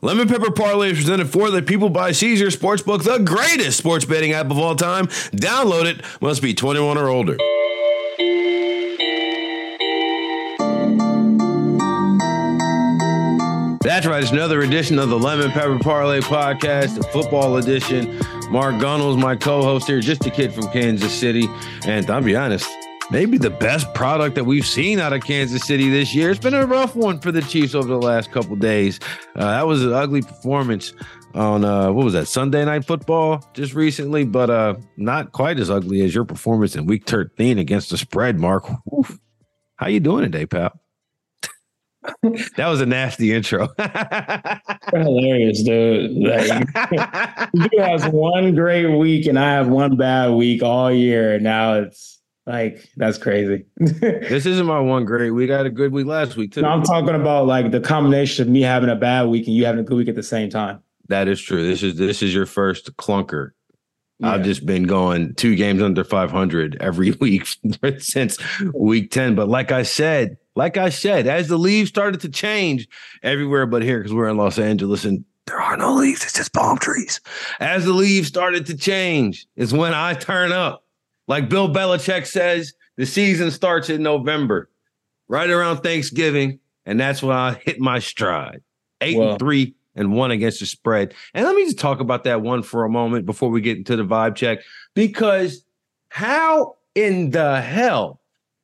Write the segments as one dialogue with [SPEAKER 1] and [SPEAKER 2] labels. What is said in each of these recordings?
[SPEAKER 1] Lemon Pepper Parlay is presented for the people by Caesar Sportsbook, the greatest sports betting app of all time. Download it. Must be 21 or older. That's right. It's another edition of the Lemon Pepper Parlay podcast, the football edition. Mark Gunnels, my co-host here, just a kid from Kansas City. And I'll be honest, maybe the best product that we've seen out of Kansas City this year. It's been a rough one for the Chiefs over the last couple days. Uh, that was an ugly performance on uh, what was that Sunday night football just recently, but uh, not quite as ugly as your performance in Week 13 against the spread. Mark, Oof. how you doing today, pal? that was a nasty intro.
[SPEAKER 2] hilarious, dude. Like, you has one great week, and I have one bad week all year. Now it's like that's crazy.
[SPEAKER 1] this isn't my one great week. I had a good week last week too.
[SPEAKER 2] No, I'm talking about like the combination of me having a bad week and you having a good week at the same time.
[SPEAKER 1] That is true. This is this is your first clunker. Yeah. I've just been going two games under 500 every week since week 10. But like I said, like I said, as the leaves started to change everywhere but here, because we're in Los Angeles and there are no leaves, it's just palm trees. As the leaves started to change, is when I turn up. Like Bill Belichick says, the season starts in November, right around Thanksgiving, and that's when I hit my stride. Eight and three and one against the spread. And let me just talk about that one for a moment before we get into the vibe check, because how in the hell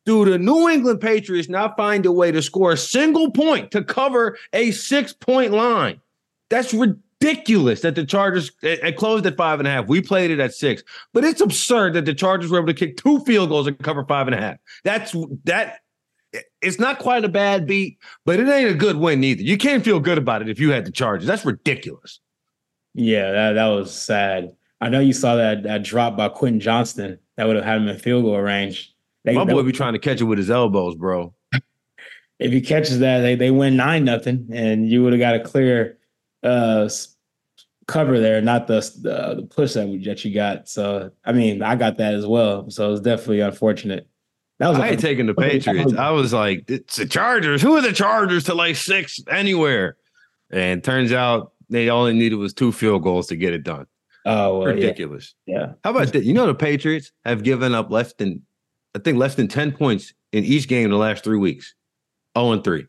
[SPEAKER 1] do the New England Patriots not find a way to score a single point to cover a six point line? That's ridiculous that the Chargers it, closed at five and a half. We played it at six, but it's absurd that the Chargers were able to kick two field goals and cover five and a half. That's that. It's not quite a bad beat, but it ain't a good win either. You can't feel good about it if you had the Chargers. That's ridiculous.
[SPEAKER 2] Yeah, that, that was sad. I know you saw that that drop by Quentin Johnston that would have had him in field goal range.
[SPEAKER 1] They, My boy be trying to catch it with his elbows, bro.
[SPEAKER 2] if he catches that, they they win nine nothing, and you would have got a clear uh, cover there, not the, the, the push that, we, that you got. So I mean, I got that as well. So it's definitely unfortunate.
[SPEAKER 1] That was I ain't taking the Patriots. I was like, it's the Chargers. Who are the Chargers to lay six anywhere? And turns out they only needed was two field goals to get it done.
[SPEAKER 2] Oh, well,
[SPEAKER 1] ridiculous.
[SPEAKER 2] Yeah. yeah.
[SPEAKER 1] How about that? You know, the Patriots have given up less than I think less than 10 points in each game in the last three weeks. 0 and 3.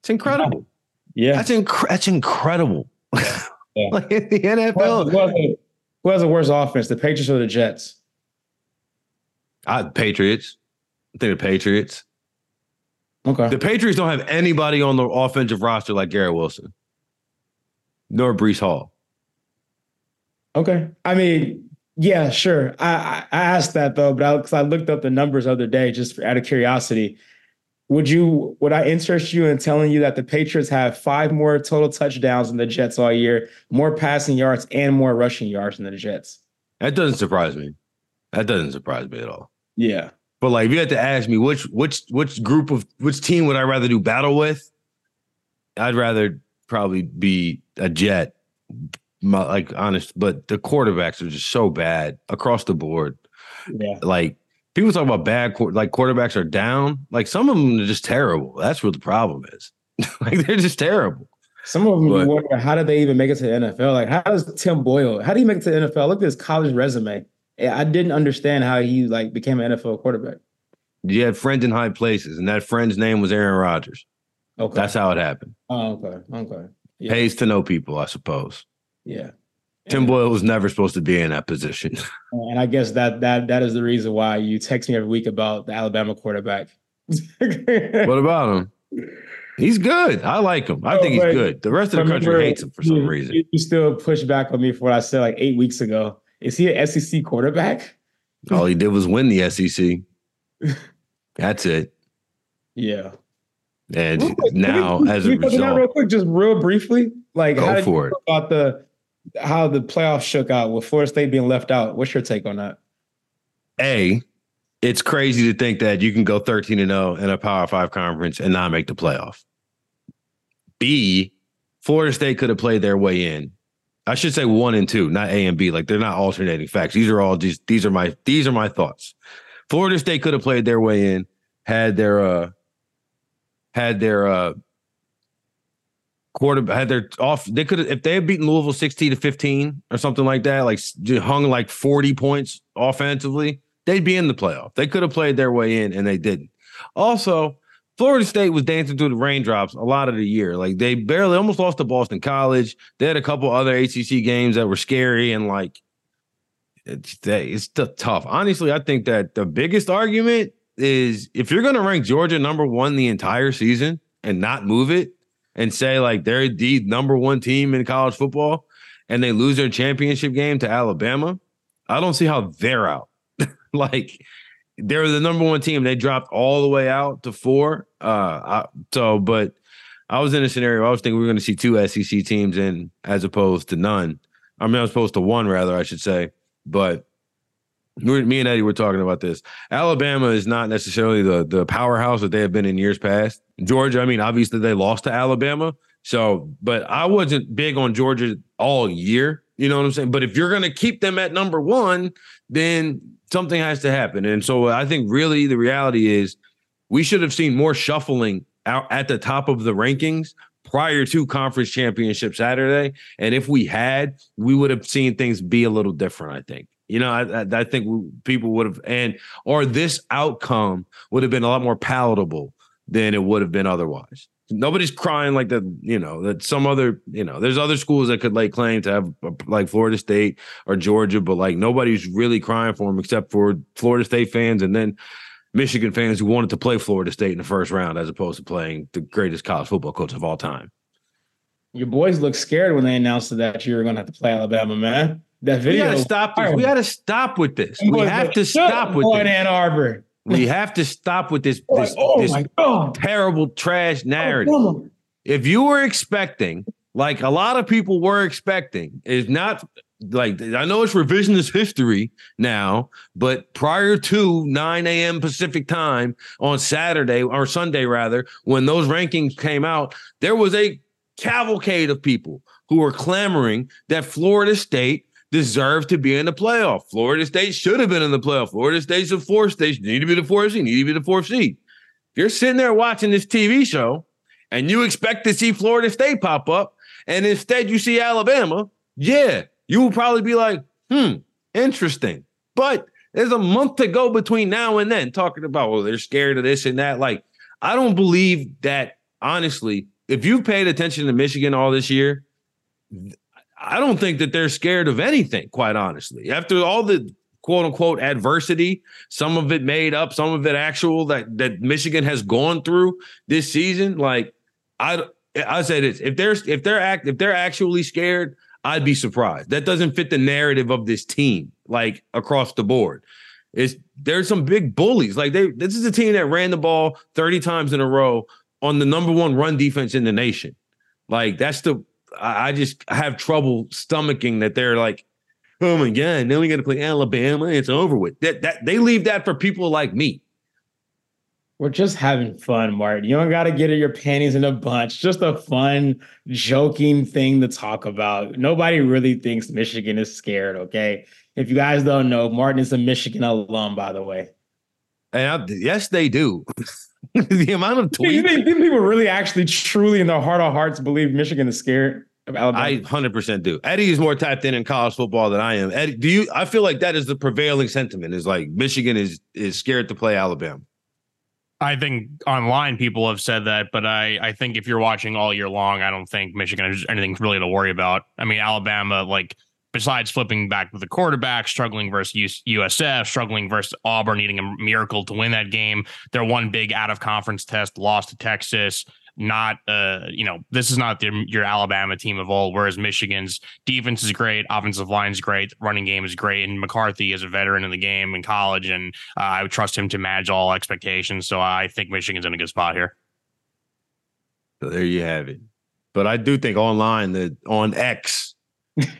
[SPEAKER 1] It's incredible.
[SPEAKER 2] Yeah.
[SPEAKER 1] That's, inc- that's incredible. Yeah. like in the NFL.
[SPEAKER 2] Who has, a, who has, a, worse offense, the Patriots or the Jets?
[SPEAKER 1] I, Patriots. I think the Patriots.
[SPEAKER 2] Okay.
[SPEAKER 1] The Patriots don't have anybody on the offensive roster like Garrett Wilson, nor Breece Hall.
[SPEAKER 2] Okay. I mean, yeah, sure. I, I asked that though, but because I, I, looked up the numbers the other day just for, out of curiosity. Would you would I interest you in telling you that the Patriots have five more total touchdowns than the Jets all year, more passing yards and more rushing yards than the Jets?
[SPEAKER 1] That doesn't surprise me. That doesn't surprise me at all.
[SPEAKER 2] Yeah.
[SPEAKER 1] But like if you had to ask me which which which group of which team would I rather do battle with? I'd rather probably be a Jet my, like honest, but the quarterbacks are just so bad across the board.
[SPEAKER 2] Yeah.
[SPEAKER 1] Like people talk about bad like quarterbacks are down. Like some of them are just terrible. That's what the problem is. like they're just terrible.
[SPEAKER 2] Some of them but, wonder how did they even make it to the NFL? Like how does Tim Boyle? How do you make it to the NFL? Look at his college resume. I didn't understand how he like became an NFL quarterback.
[SPEAKER 1] You had friends in high places, and that friend's name was Aaron Rodgers.
[SPEAKER 2] Okay,
[SPEAKER 1] that's how it happened.
[SPEAKER 2] Oh, okay, okay.
[SPEAKER 1] Yeah. Pays to know people, I suppose.
[SPEAKER 2] Yeah.
[SPEAKER 1] Tim Boyle was never supposed to be in that position.
[SPEAKER 2] And I guess that that that is the reason why you text me every week about the Alabama quarterback.
[SPEAKER 1] what about him? He's good. I like him. I think he's good. The rest of the country hates him for some reason.
[SPEAKER 2] You still push back on me for what I said like eight weeks ago. Is he an SEC quarterback?
[SPEAKER 1] All he did was win the SEC. That's it.
[SPEAKER 2] Yeah.
[SPEAKER 1] And now, as a result,
[SPEAKER 2] real quick, just real briefly, like
[SPEAKER 1] go
[SPEAKER 2] how
[SPEAKER 1] for it.
[SPEAKER 2] about the how the playoffs shook out with Florida State being left out. What's your take on that?
[SPEAKER 1] A, it's crazy to think that you can go 13 and 0 in a Power 5 conference and not make the playoff. B, Florida State could have played their way in. I should say 1 and 2, not A and B. Like they're not alternating facts. These are all just these are my these are my thoughts. Florida State could have played their way in, had their uh had their uh quarter had their off. They could have if they had beaten Louisville sixty to fifteen or something like that, like hung like forty points offensively, they'd be in the playoff. They could have played their way in, and they didn't. Also, Florida State was dancing through the raindrops a lot of the year. Like they barely almost lost to Boston College. They had a couple other ACC games that were scary and like it's it's tough. Honestly, I think that the biggest argument is if you're going to rank Georgia number one the entire season and not move it and say like they're the number one team in college football and they lose their championship game to Alabama, I don't see how they're out. like they're the number one team. They dropped all the way out to four. Uh, I, so, but I was in a scenario. I was thinking we are going to see two SEC teams in as opposed to none. I mean, as opposed to one, rather, I should say. But me and Eddie were talking about this. Alabama is not necessarily the the powerhouse that they have been in years past. Georgia, I mean, obviously they lost to Alabama. So, but I wasn't big on Georgia all year. You know what I'm saying? But if you're going to keep them at number one, then something has to happen. And so I think really the reality is we should have seen more shuffling out at the top of the rankings prior to conference championship Saturday. And if we had, we would have seen things be a little different, I think. You know, I, I think people would have, and or this outcome would have been a lot more palatable than it would have been otherwise. Nobody's crying like that, you know, that some other, you know, there's other schools that could lay claim to have uh, like Florida State or Georgia, but like nobody's really crying for them except for Florida State fans and then Michigan fans who wanted to play Florida State in the first round as opposed to playing the greatest college football coach of all time.
[SPEAKER 2] Your boys look scared when they announced that you were going to have to play Alabama, man. That video.
[SPEAKER 1] We got to stop this. We got to stop with this. We have to stop with this.
[SPEAKER 2] Ann Arbor.
[SPEAKER 1] We have to stop with this, this, oh, this terrible trash narrative. Oh, if you were expecting, like a lot of people were expecting, is not like I know it's revisionist history now, but prior to 9 a.m. Pacific time on Saturday or Sunday, rather, when those rankings came out, there was a cavalcade of people who were clamoring that Florida State deserve to be in the playoff. Florida State should have been in the playoff. Florida State's a fourth state, need to be the fourth seed, need to be the fourth seed. If you're sitting there watching this TV show and you expect to see Florida State pop up, and instead you see Alabama, yeah, you will probably be like, hmm, interesting. But there's a month to go between now and then, talking about, well, they're scared of this and that. Like, I don't believe that, honestly, if you've paid attention to Michigan all this year, I don't think that they're scared of anything, quite honestly. After all the quote unquote adversity, some of it made up, some of it actual that that Michigan has gone through this season, like I I say this, if they're if they're act if they're actually scared, I'd be surprised. That doesn't fit the narrative of this team, like across the board. Is there's some big bullies. Like they this is a team that ran the ball 30 times in a row on the number one run defense in the nation. Like that's the I just have trouble stomaching that they're like, oh my god, now we got to play Alabama. It's over with. That that they leave that for people like me.
[SPEAKER 2] We're just having fun, Martin. You don't got to get in your panties in a bunch. Just a fun, joking thing to talk about. Nobody really thinks Michigan is scared. Okay, if you guys don't know, Martin is a Michigan alum, by the way.
[SPEAKER 1] And I, yes, they do. the amount of tweets.
[SPEAKER 2] You think, people really actually truly in their heart of hearts believe Michigan is scared of Alabama?
[SPEAKER 1] I 100% do. Eddie is more tapped in in college football than I am. Eddie, do you I feel like that is the prevailing sentiment is like Michigan is is scared to play Alabama.
[SPEAKER 3] I think online people have said that, but I, I think if you're watching all year long, I don't think Michigan has anything really to worry about. I mean, Alabama, like besides flipping back with the quarterback, struggling versus USF, struggling versus Auburn, needing a miracle to win that game. Their one big out of conference test lost to Texas. Not, uh, you know, this is not the, your Alabama team of old. Whereas Michigan's defense is great, offensive line is great, running game is great, and McCarthy is a veteran in the game in college, and uh, I would trust him to manage all expectations. So I think Michigan's in a good spot here.
[SPEAKER 1] So there you have it. But I do think online that on X,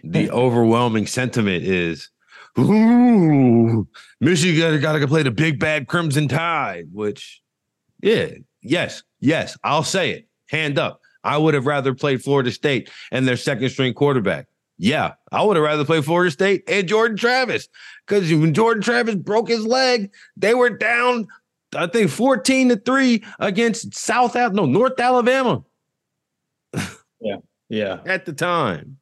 [SPEAKER 1] the overwhelming sentiment is, ooh, Michigan got to play the big bad Crimson Tide, which, yeah, yes, yes, I'll say it, hand up. I would have rather played Florida State and their second string quarterback. Yeah, I would have rather played Florida State and Jordan Travis because when Jordan Travis broke his leg, they were down, I think, 14 to 3 against South, no, North Alabama.
[SPEAKER 2] Yeah. Yeah.
[SPEAKER 1] At the time.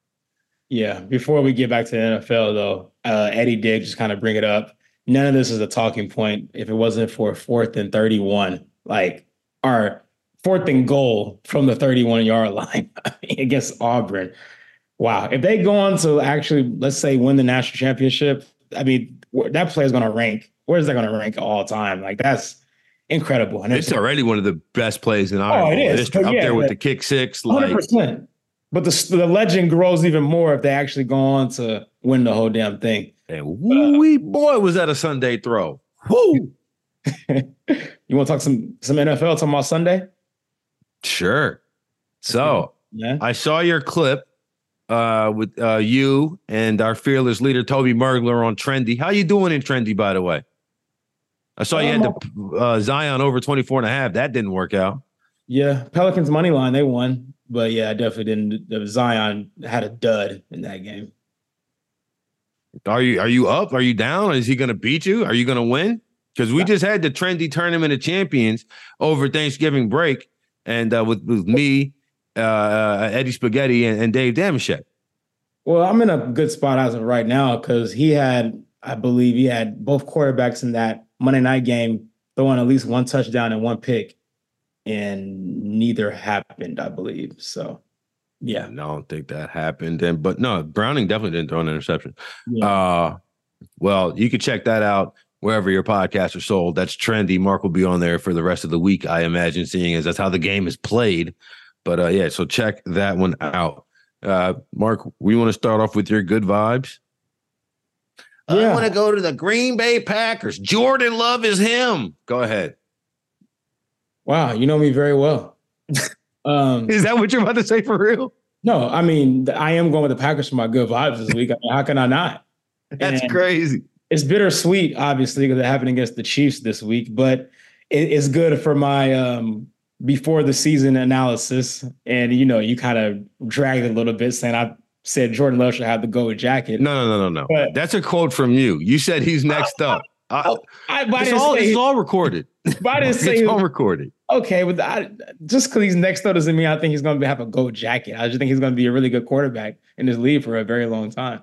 [SPEAKER 2] Yeah. Before we get back to the NFL, though, uh, Eddie did just kind of bring it up. None of this is a talking point if it wasn't for fourth and 31, like our fourth and goal from the 31 yard line against Auburn. Wow. If they go on to actually, let's say, win the national championship, I mean, that play is going to rank. Where's that going to rank all time? Like, that's incredible.
[SPEAKER 1] And it's, it's already one of the best plays in our.
[SPEAKER 2] Oh, it is.
[SPEAKER 1] It's up yeah, there with the kick six. Like, 100%.
[SPEAKER 2] But the, the legend grows even more if they actually go on to win the whole damn thing.
[SPEAKER 1] And wee boy, was that a Sunday throw. Woo!
[SPEAKER 2] you want to talk some some NFL talking about Sunday?
[SPEAKER 1] Sure. So yeah. I saw your clip uh, with uh, you and our fearless leader Toby Mergler on Trendy. How you doing in Trendy, by the way? I saw you had the uh, Zion over 24 and a half. That didn't work out.
[SPEAKER 2] Yeah, Pelicans money line, they won. But yeah, I definitely didn't. Zion had a dud in that game.
[SPEAKER 1] Are you are you up? Are you down? Is he going to beat you? Are you going to win? Because we just had the trendy tournament of champions over Thanksgiving break, and uh, with with me, uh, uh, Eddie Spaghetti, and, and Dave Dameshek.
[SPEAKER 2] Well, I'm in a good spot as of right now because he had, I believe, he had both quarterbacks in that Monday night game throwing at least one touchdown and one pick, and neither happened, I believe. So yeah.
[SPEAKER 1] I don't think that happened. And but no, Browning definitely didn't throw an interception. Yeah. Uh well, you can check that out wherever your podcasts are sold. That's trendy. Mark will be on there for the rest of the week, I imagine, seeing as that's how the game is played. But uh yeah, so check that one out. Uh Mark, we want to start off with your good vibes. Yeah. I want to go to the Green Bay Packers. Jordan Love is him. Go ahead.
[SPEAKER 2] Wow, you know me very well.
[SPEAKER 1] Um, Is that what you're about to say for real?
[SPEAKER 2] No, I mean I am going with the Packers for my good vibes this week. I mean, how can I not?
[SPEAKER 1] That's and crazy.
[SPEAKER 2] It's bittersweet, obviously, because it happened against the Chiefs this week, but it, it's good for my um, before the season analysis. And you know, you kind of dragged a little bit, saying I said Jordan Love should have the gold jacket.
[SPEAKER 1] No, no, no, no, no. But, That's a quote from you. You said he's next up. I, I, I it's, all, it's all recorded.
[SPEAKER 2] But I didn't say
[SPEAKER 1] it's all recorded
[SPEAKER 2] okay, but I, just because he's next up doesn't mean I think he's going to have a gold jacket. I just think he's going to be a really good quarterback in this league for a very long time.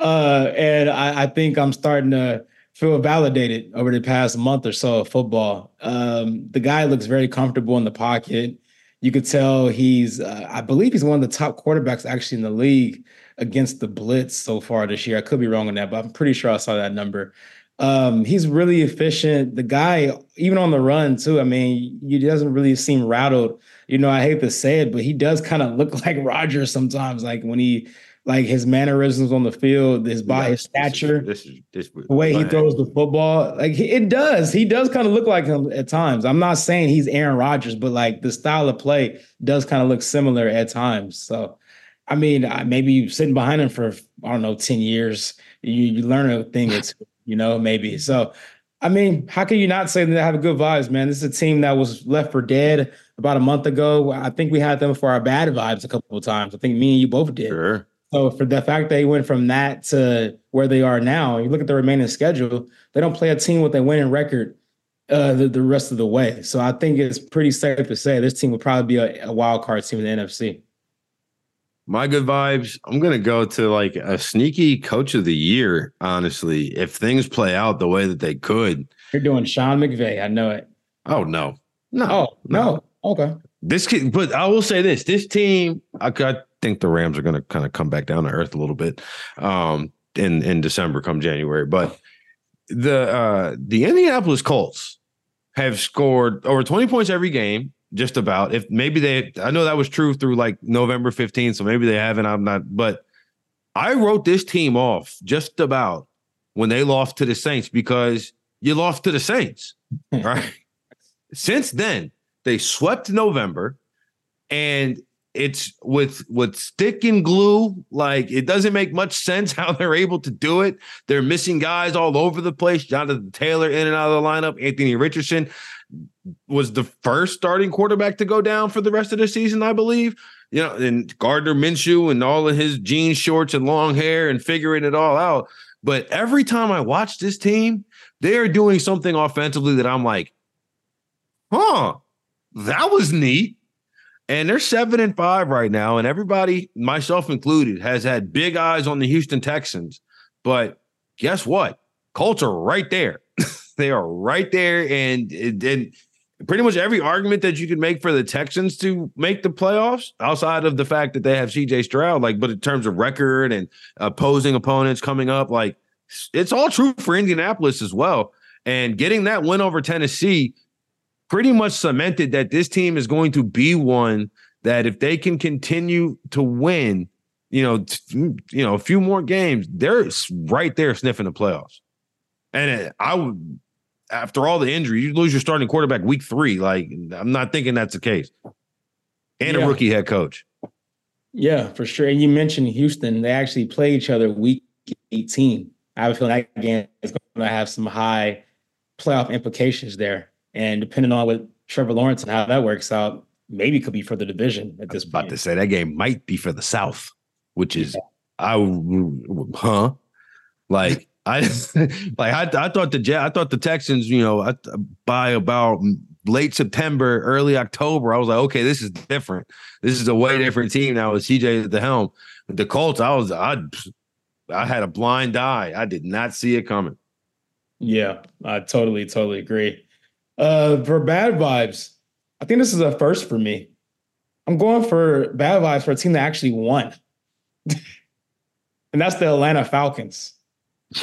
[SPEAKER 2] Uh, and I, I, think I'm starting to feel validated over the past month or so of football. Um, the guy looks very comfortable in the pocket. You could tell he's, uh, I believe he's one of the top quarterbacks actually in the league against the blitz so far this year. I could be wrong on that, but I'm pretty sure I saw that number. Um, he's really efficient. The guy, even on the run too. I mean, he doesn't really seem rattled. You know, I hate to say it, but he does kind of look like Rodgers sometimes. Like when he, like his mannerisms on the field, his body, his stature, this is, this is, this, the way he throws the football. Like it does. He does kind of look like him at times. I'm not saying he's Aaron Rodgers, but like the style of play does kind of look similar at times. So, I mean, maybe you sitting behind him for I don't know ten years, you, you learn a thing. It's you know, maybe. So, I mean, how can you not say that they have good vibes, man? This is a team that was left for dead about a month ago. I think we had them for our bad vibes a couple of times. I think me and you both did.
[SPEAKER 1] Sure.
[SPEAKER 2] So for the fact they went from that to where they are now, you look at the remaining schedule, they don't play a team with a winning record uh, the, the rest of the way. So I think it's pretty safe to say this team would probably be a, a wild card team in the NFC
[SPEAKER 1] my good vibes i'm gonna go to like a sneaky coach of the year honestly if things play out the way that they could.
[SPEAKER 2] You're doing sean mcvay i know it.
[SPEAKER 1] Oh no. No
[SPEAKER 2] oh no, no. okay.
[SPEAKER 1] This kid but i will say this this team i, I think the rams are gonna kind of come back down to earth a little bit um in in december come january but the uh the indianapolis colts have scored over 20 points every game just about. If maybe they, I know that was true through like November 15th, so maybe they haven't. I'm not, but I wrote this team off just about when they lost to the Saints because you lost to the Saints, right? Since then, they swept November, and it's with with stick and glue. Like it doesn't make much sense how they're able to do it. They're missing guys all over the place. Jonathan Taylor in and out of the lineup. Anthony Richardson was the first starting quarterback to go down for the rest of the season, I believe. You know, and Gardner Minshew and all of his jean shorts and long hair and figuring it all out. But every time I watch this team, they are doing something offensively that I'm like, huh, that was neat. And they're seven and five right now. And everybody, myself included, has had big eyes on the Houston Texans. But guess what? Colts are right there. They are right there. And, and pretty much every argument that you could make for the Texans to make the playoffs, outside of the fact that they have CJ Stroud, like, but in terms of record and opposing opponents coming up, like, it's all true for Indianapolis as well. And getting that win over Tennessee pretty much cemented that this team is going to be one that if they can continue to win, you know, t- you know, a few more games, they're right there sniffing the playoffs. And I would, after all the injuries, you lose your starting quarterback week three. Like, I'm not thinking that's the case. And yeah. a rookie head coach.
[SPEAKER 2] Yeah, for sure. And you mentioned Houston; they actually play each other week 18. I have a feeling that game is going to have some high playoff implications there. And depending on what Trevor Lawrence and how that works out, maybe could be for the division at this
[SPEAKER 1] point. About to say that game might be for the South, which is yeah. I huh like I like I, I thought the I thought the Texans, you know, by about late September, early October, I was like, okay, this is different. This is a way different team now with CJ at the helm. The Colts, I was I I had a blind eye. I did not see it coming.
[SPEAKER 2] Yeah, I totally, totally agree. Uh, for bad vibes, I think this is a first for me. I'm going for bad vibes for a team that actually won, and that's the Atlanta Falcons.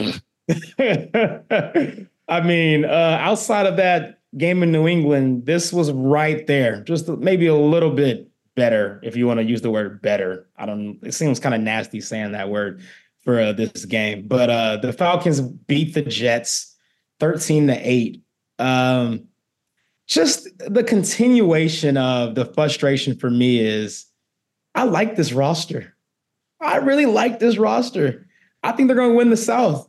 [SPEAKER 2] I mean, uh, outside of that game in New England, this was right there, just maybe a little bit better, if you want to use the word better. I don't. It seems kind of nasty saying that word for uh, this game. But uh, the Falcons beat the Jets 13 to 8. Um, just the continuation of the frustration for me is I like this roster. I really like this roster. I think they're going to win the South,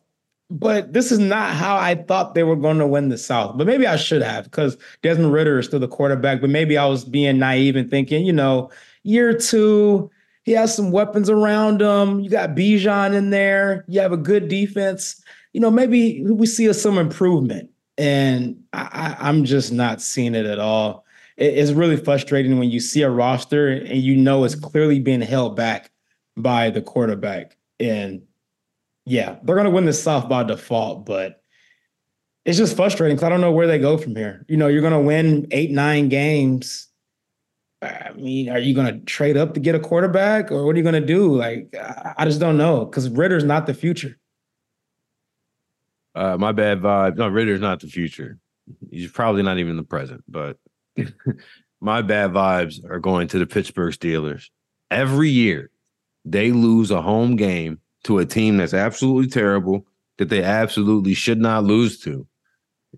[SPEAKER 2] but this is not how I thought they were going to win the South. But maybe I should have because Desmond Ridder is still the quarterback. But maybe I was being naive and thinking, you know, year two, he has some weapons around him. You got Bijan in there. You have a good defense. You know, maybe we see some improvement. And I, am just not seeing it at all. It, it's really frustrating when you see a roster and you know it's clearly being held back by the quarterback. And yeah, they're going to win the South by default, but it's just frustrating because I don't know where they go from here. You know, you're going to win eight, nine games I mean, are you going to trade up to get a quarterback, or what are you going to do? Like, I just don't know because Ridder's not the future.
[SPEAKER 1] Uh, my bad vibe. No, Ridder's not the future. He's probably not even the present. But my bad vibes are going to the Pittsburgh Steelers. Every year, they lose a home game to a team that's absolutely terrible that they absolutely should not lose to.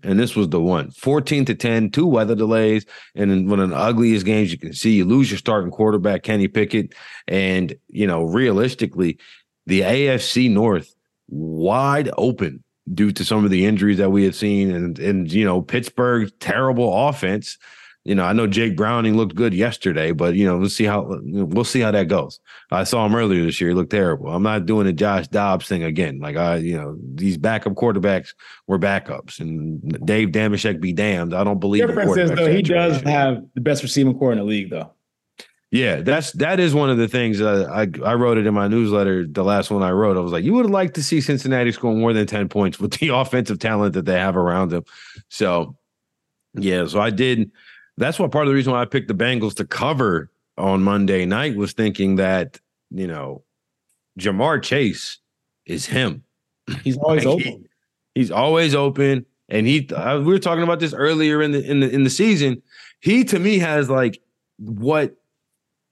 [SPEAKER 1] And this was the one. 14 to 10 two weather delays and one of the ugliest games you can see. You lose your starting quarterback kenny pickett and you know realistically the afc north wide open due to some of the injuries that we had seen and and you know Pittsburgh's terrible offense you know, I know Jake Browning looked good yesterday, but you know, we'll see how we'll see how that goes. I saw him earlier this year; he looked terrible. I'm not doing the Josh Dobbs thing again. Like I, you know, these backup quarterbacks were backups, and Dave Dameshek be damned. I don't believe.
[SPEAKER 2] The difference is though he does have the best receiving corps in the league, though.
[SPEAKER 1] Yeah, that's that is one of the things uh, I I wrote it in my newsletter. The last one I wrote, I was like, you would like to see Cincinnati score more than ten points with the offensive talent that they have around them. So, yeah, so I did that's what part of the reason why I picked the Bengals to cover on Monday night was thinking that, you know, Ja'Marr Chase is him.
[SPEAKER 2] He's always like open.
[SPEAKER 1] He, he's always open. And he uh, we were talking about this earlier in the in the in the season. He to me has like what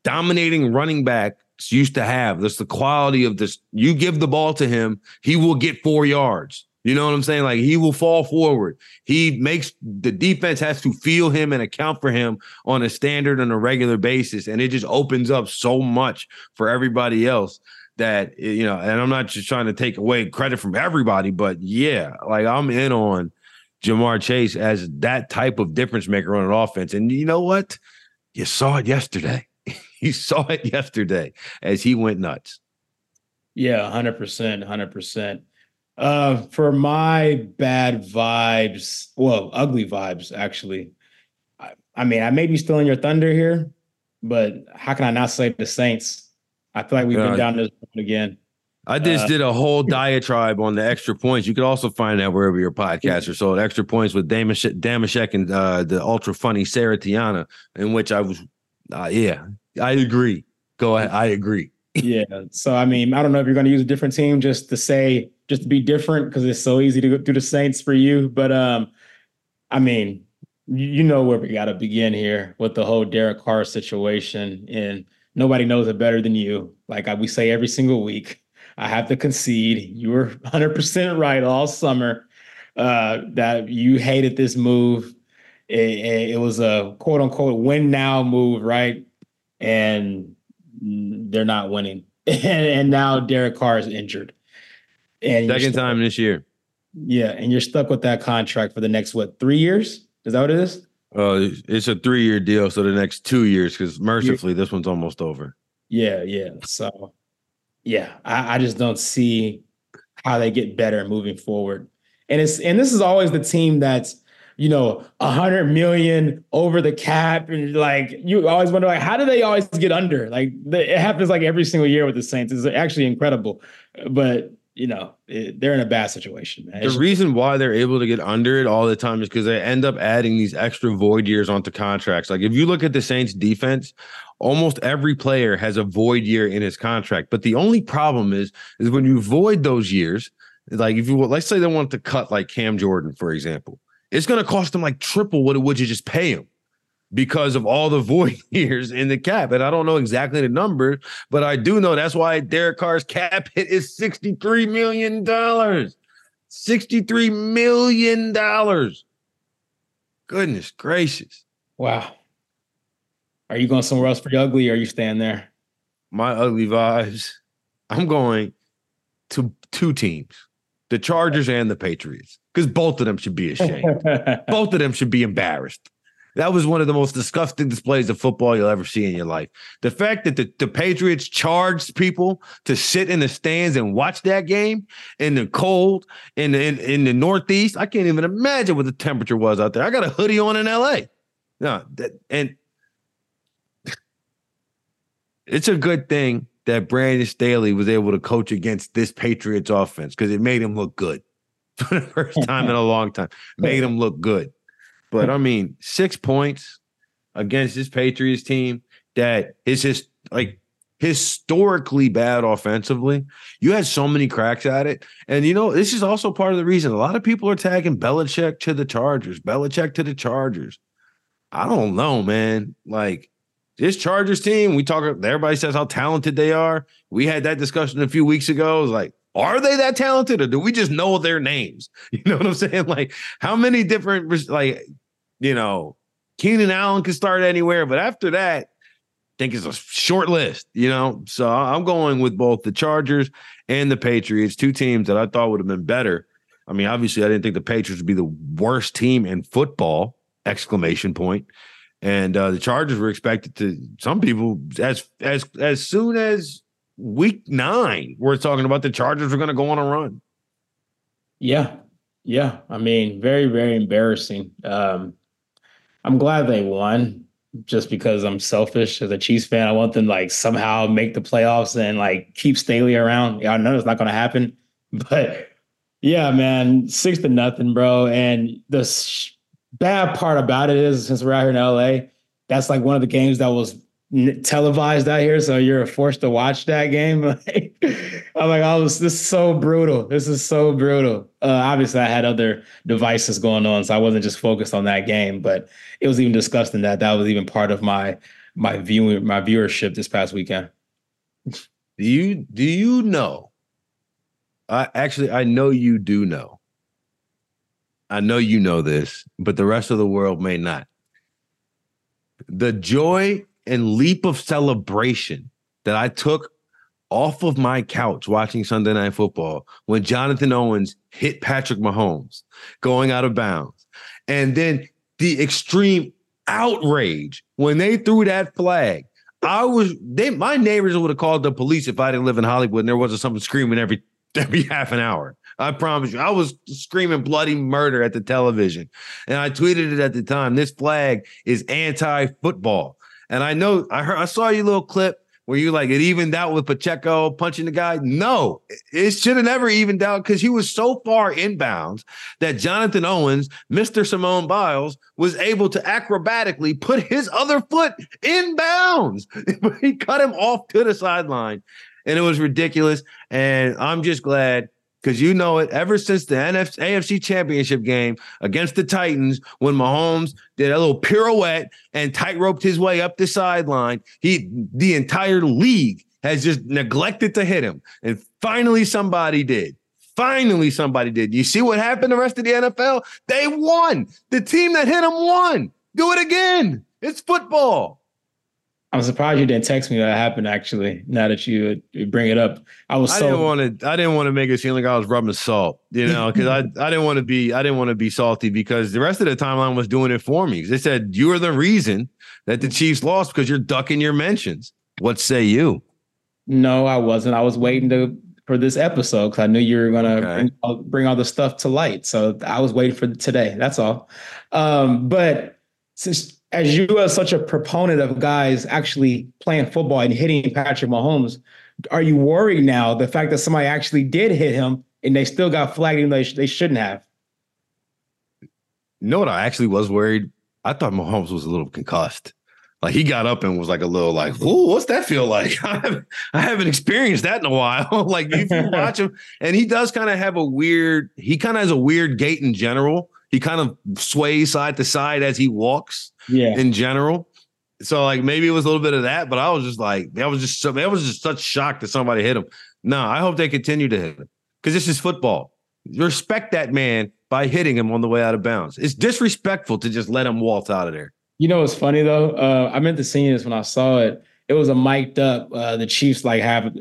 [SPEAKER 1] dominating running backs used to have. That's the quality of this. You give the ball to him, he will get four yards. You know what I'm saying? Like he will fall forward. He makes the defense has to feel him and account for him on a standard and a regular basis. And it just opens up so much for everybody else that, eh, you know, and I'm not just trying to take away credit from everybody, but yeah, like I'm in on Ja'Marr Chase as that type of difference maker on an offense. And you know what? You saw it yesterday. you saw it yesterday as he went nuts.
[SPEAKER 2] Yeah, 100%. 100%. Uh, for my bad vibes, well, ugly vibes, actually. I, I mean, I may be stealing your thunder here, but how can I not say the Saints? I feel like we've been down this one again.
[SPEAKER 1] I just uh, did a whole diatribe on the extra points. You could also find that wherever your podcasts are sold. Extra points with Dameshek, Dameshek and uh, the ultra funny Sarah Tiana, in which I was, uh, yeah, I agree. Go ahead. I agree.
[SPEAKER 2] yeah. So, I mean, I don't know if you're going to use a different team just to say, just to be different because it's so easy to go through the Saints for you. But, um, I mean, you know where we got to begin here with the whole Derek Carr situation. And nobody knows it better than you. Like we say every single week I have to concede. You were 100% right all summer uh, that you hated this move. It, it, was a quote unquote win now move, right? And they're not winning. and, and now Derek Carr is injured.
[SPEAKER 1] And second time this year.
[SPEAKER 2] Yeah, and you're stuck with that contract for the next what three years? Is that what it is?
[SPEAKER 1] Uh, it's a three year deal, so the next two years, because mercifully, this one's almost over.
[SPEAKER 2] Yeah, yeah. So yeah, I, I just don't see how they get better moving forward. And it's and this is always the team that's you know a hundred million over the cap and like you always wonder like how do they always get under like it happens like every single year with the Saints it's actually incredible but you know, it, they're in a bad situation.
[SPEAKER 1] Man. The it's reason why they're able to get under it all the time is because they end up adding these extra void years onto contracts. Like if you look at the Saints defense, almost every player has a void year in his contract. But the only problem is, is when you void those years, like if you let's say they want to cut like Cam Jordan, for example, it's going to cost them like triple what it would you just pay him because of all the void years in the cap. And I don't know exactly the number, but I do know that's why Derek Carr's cap hit is $63 million. $63 million. Goodness gracious.
[SPEAKER 2] Wow. Are you going somewhere else for your ugly or are you staying there?
[SPEAKER 1] My ugly vibes. I'm going to two teams, the Chargers and the Patriots, because both of them should be ashamed. both of them should be embarrassed. That was one of the most disgusting displays of football you'll ever see in your life. The fact that the, the Patriots charged people to sit in the stands and watch that game in the cold in the, in, in the Northeast, I can't even imagine what the temperature was out there. I got a hoodie on in LA. No, that, and it's a good thing that Brandon Staley was able to coach against this Patriots offense because it made him look good for the first time in a long time. Made him look good. But I mean, six points against this Patriots team that is just like historically bad offensively. You had so many cracks at it. And you know, this is also part of the reason a lot of people are tagging Belichick to the Chargers, Belichick to the Chargers. I don't know, man. Like this Chargers team, we talk, everybody says how talented they are. We had that discussion a few weeks ago. It was like, are they that talented or do we just know their names? You know what I'm saying? Like, how many different, like, you know, Keenan Allen can start anywhere, but after that, I think it's a short list, you know. So I'm going with both the Chargers and the Patriots, two teams that I thought would have been better. I mean, obviously, I didn't think the Patriots would be the worst team in football! Exclamation point. And uh, the Chargers were expected to some people as as as soon as week nine, we're talking about the Chargers are going to go on a run.
[SPEAKER 2] Yeah. Yeah. I mean, very, very embarrassing. Um, I'm glad they won just because I'm selfish as a Chiefs fan. I want them like somehow make the playoffs and like keep Staley around. Yeah, I know it's not going to happen, but yeah, man, six to nothing, bro. And the sh- bad part about it is since we're out here in LA, that's like one of the games that was televised out here, so you're forced to watch that game. I'm like, oh, this, this is so brutal. This is so brutal. Uh, obviously, I had other devices going on, so I wasn't just focused on that game. But it was even disgusting that that was even part of my my viewing my viewership this past weekend.
[SPEAKER 1] Do you do you know? I actually I know you do know. I know you know this, but the rest of the world may not. The joy and leap of celebration that I took off of my couch watching Sunday Night Football when Jonathan Owens hit Patrick Mahomes going out of bounds. And then the extreme outrage when they threw that flag. I was they my neighbors would have called the police if I didn't live in Hollywood and there wasn't something screaming every every half an hour. I promise you. I was screaming bloody murder at the television. And I tweeted it at the time. This flag is anti-football. And I know I heard I saw your little clip where you like it evened out with Pacheco punching the guy. No, it should have never evened out because he was so far inbounds that Jonathan Owens, Mr. Simone Biles, was able to acrobatically put his other foot in bounds. he cut him off to the sideline, and it was ridiculous. And I'm just glad because you know it ever since the NFC, AFC championship game against the Titans when Mahomes did a little pirouette and tightroped his way up the sideline. He the entire league has just neglected to hit him. And finally somebody did. Finally somebody did. You see what happened the rest of the NFL? They won. The team that hit him won. Do it again. It's football.
[SPEAKER 2] I'm surprised you didn't text me that happened. Actually, now that you, you bring it up, I was.
[SPEAKER 1] I
[SPEAKER 2] so,
[SPEAKER 1] didn't want to. I didn't want to make it seem like I was rubbing salt, you know, because I I didn't want to be. I didn't want to be salty because the rest of the timeline was doing it for me. They said you are the reason that the Chiefs lost because you're ducking your mentions. What say you?
[SPEAKER 2] No, I wasn't. I was waiting to for this episode because I knew you were gonna okay. bring, all, bring all the stuff to light. So I was waiting for today. That's all. Um, but since as you are such a proponent of guys actually playing football and hitting Patrick Mahomes, are you worried now the fact that somebody actually did hit him and they still got flagged even though they, shouldn't have?
[SPEAKER 1] No, what? I actually was worried. I thought Mahomes was a little concussed. Like he got up and was like a little like, "Ooh, what's that feel like?" I haven't, I haven't experienced that in a while. like if you watch him, and he does kind of have a weird. He kind of has a weird gait in general. He kind of sways side to side as he walks
[SPEAKER 2] yeah.
[SPEAKER 1] in general. So like maybe it was a little bit of that, but I was just like, that was just so that was just such shock that somebody hit him. No, I hope they continue to hit him because this is football. Respect that man by hitting him on the way out of bounds. It's disrespectful to just let him waltz out of there.
[SPEAKER 2] You know what's funny though? Uh, I meant to see this when I saw it. It was a mic'd up. Uh, the Chiefs like have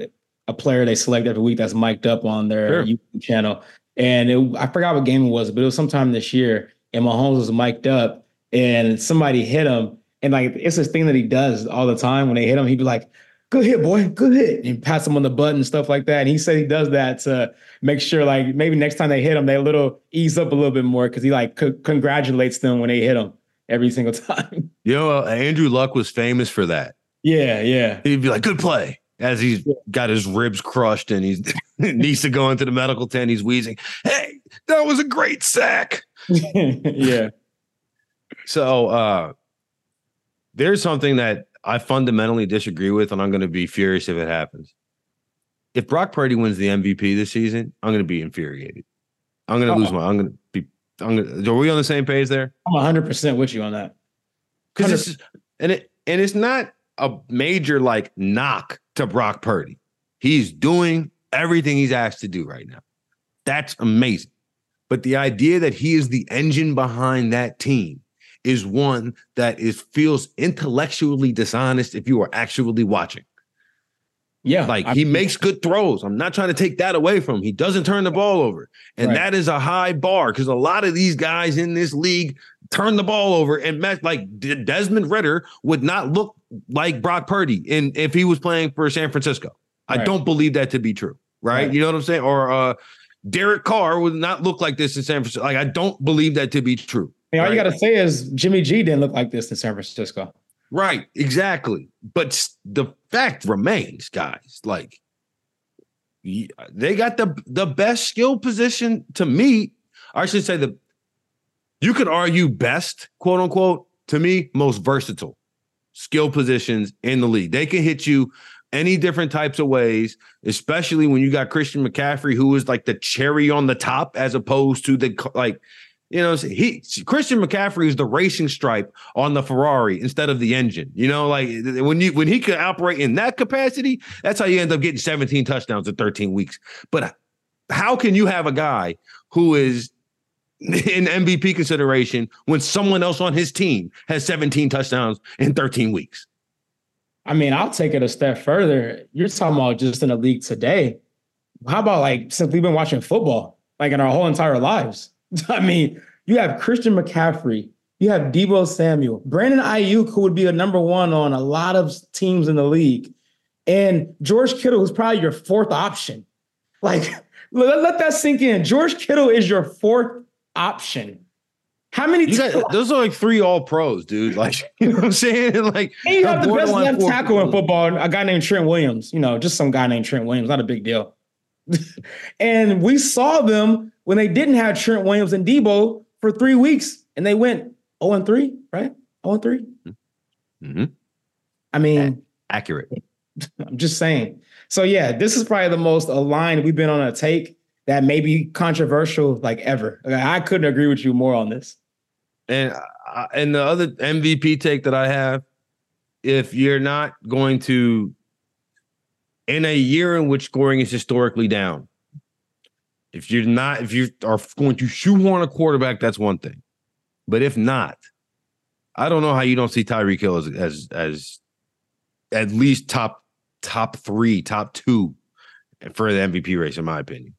[SPEAKER 2] a player they select every week that's mic'd up on their sure. YouTube channel, and it, I forgot what game it was, but it was sometime this year. And Mahomes was mic'd up, and somebody hit him. And like it's this thing that he does all the time. When they hit him, he'd be like, "Good hit, boy, good hit," and pats him on the butt and stuff like that. And he said he does that to make sure, like maybe next time they hit him, they a little ease up a little bit more because he like c- congratulates them when they hit him every single time.
[SPEAKER 1] You know, uh, Andrew Luck was famous for that.
[SPEAKER 2] Yeah, yeah.
[SPEAKER 1] He'd be like, "Good play." As he's got his ribs crushed and he needs to go into the medical tent, he's wheezing. Hey, that was a great sack.
[SPEAKER 2] yeah.
[SPEAKER 1] So uh, there's something that I fundamentally disagree with, and I'm going to be furious if it happens. If Brock Purdy wins the MVP this season, I'm going to be infuriated. I'm going to oh. lose my. I'm going to be. I'm going. To, are we on the same page there?
[SPEAKER 2] I'm 100 percent with you on that.
[SPEAKER 1] Because it's and it and it's not a major like knock to Brock Purdy. He's doing everything he's asked to do right now. That's amazing. But the idea that he is the engine behind that team is one that is feels intellectually dishonest if you are actually watching.
[SPEAKER 2] Yeah.
[SPEAKER 1] Like I, he makes good throws. I'm not trying to take that away from him. He doesn't turn the ball over. And right. that is a high bar because a lot of these guys in this league turn the ball over and met like Desmond Ridder would not look like Brock Purdy in if he was playing for San Francisco. Right. I don't believe that to be true. Right? right. You know what I'm saying? Or uh Derek Carr would not look like this in San Francisco. Like I don't believe that to be true.
[SPEAKER 2] Mean, all right? you got to say is Jimmy G didn't look like this in San Francisco.
[SPEAKER 1] Right, exactly. But the fact remains, guys, like they got the the best skill position to me. I should say the you could argue best, quote unquote, to me, most versatile skill positions in the league. They can hit you any different types of ways, especially when you got Christian McCaffrey, who is like the cherry on the top, as opposed to the like, you know, he Christian McCaffrey is the racing stripe on the Ferrari instead of the engine. You know, like when you when he could operate in that capacity, that's how you end up getting 17 touchdowns in 13 weeks. But how can you have a guy who is in MVP consideration when someone else on his team has 17 touchdowns in 13 weeks?
[SPEAKER 2] I mean, I'll take it a step further. You're talking about just in the league today. How about like since we've been watching football, like in our whole entire lives? I mean, you have Christian McCaffrey, you have Deebo Samuel, Brandon Aiyuk, who would be a number one on a lot of teams in the league, and George Kittle, who's probably your fourth option. Like, let, let that sink in. George Kittle is your fourth option. How many?
[SPEAKER 1] You got, those are like three all pros, dude. Like, you know what I'm saying? Like,
[SPEAKER 2] and you have the best left tackle in football, a guy named Trent Williams. You know, just some guy named Trent Williams, not a big deal. and we saw them when they didn't have Trent Williams and Deebo for three weeks, and they went 0 and 3, right? 0 and 3.
[SPEAKER 1] Mhm.
[SPEAKER 2] I mean,
[SPEAKER 1] Accurate.
[SPEAKER 2] I'm just saying. So yeah, this is probably the most aligned we've been on a take that may be controversial like ever. Like, I couldn't agree with you more on this.
[SPEAKER 1] And uh, and the other MVP take that I have, if you're not going to, in a year in which scoring is historically down, if you're not, if you are going to shoehorn a quarterback, that's one thing. But if not, I don't know how you don't see Tyreek Hill as as as at least top top three, top two for the MVP race, in my opinion.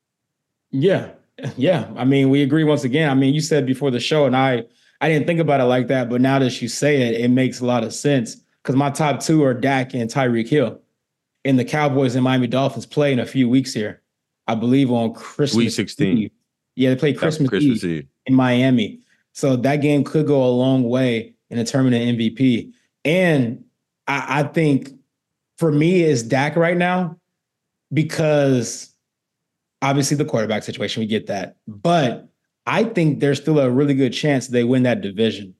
[SPEAKER 2] Yeah. Yeah. I mean, we agree once again. I mean, you said before the show, and I I didn't think about it like that, but now that you say it, it makes a lot of sense. Because my top two are Dak and Tyreek Hill. And the Cowboys and Miami Dolphins play in a few weeks here. I believe on Christmas.
[SPEAKER 1] Week 16.
[SPEAKER 2] Eve. Yeah, they play Christmas,
[SPEAKER 1] Christmas
[SPEAKER 2] Eve
[SPEAKER 1] Eve.
[SPEAKER 2] in Miami. So that game could go a long way in determining MVP. And I, I think for me is Dak right now because obviously the quarterback situation, we get that. But I think there's still a really good chance they win that division.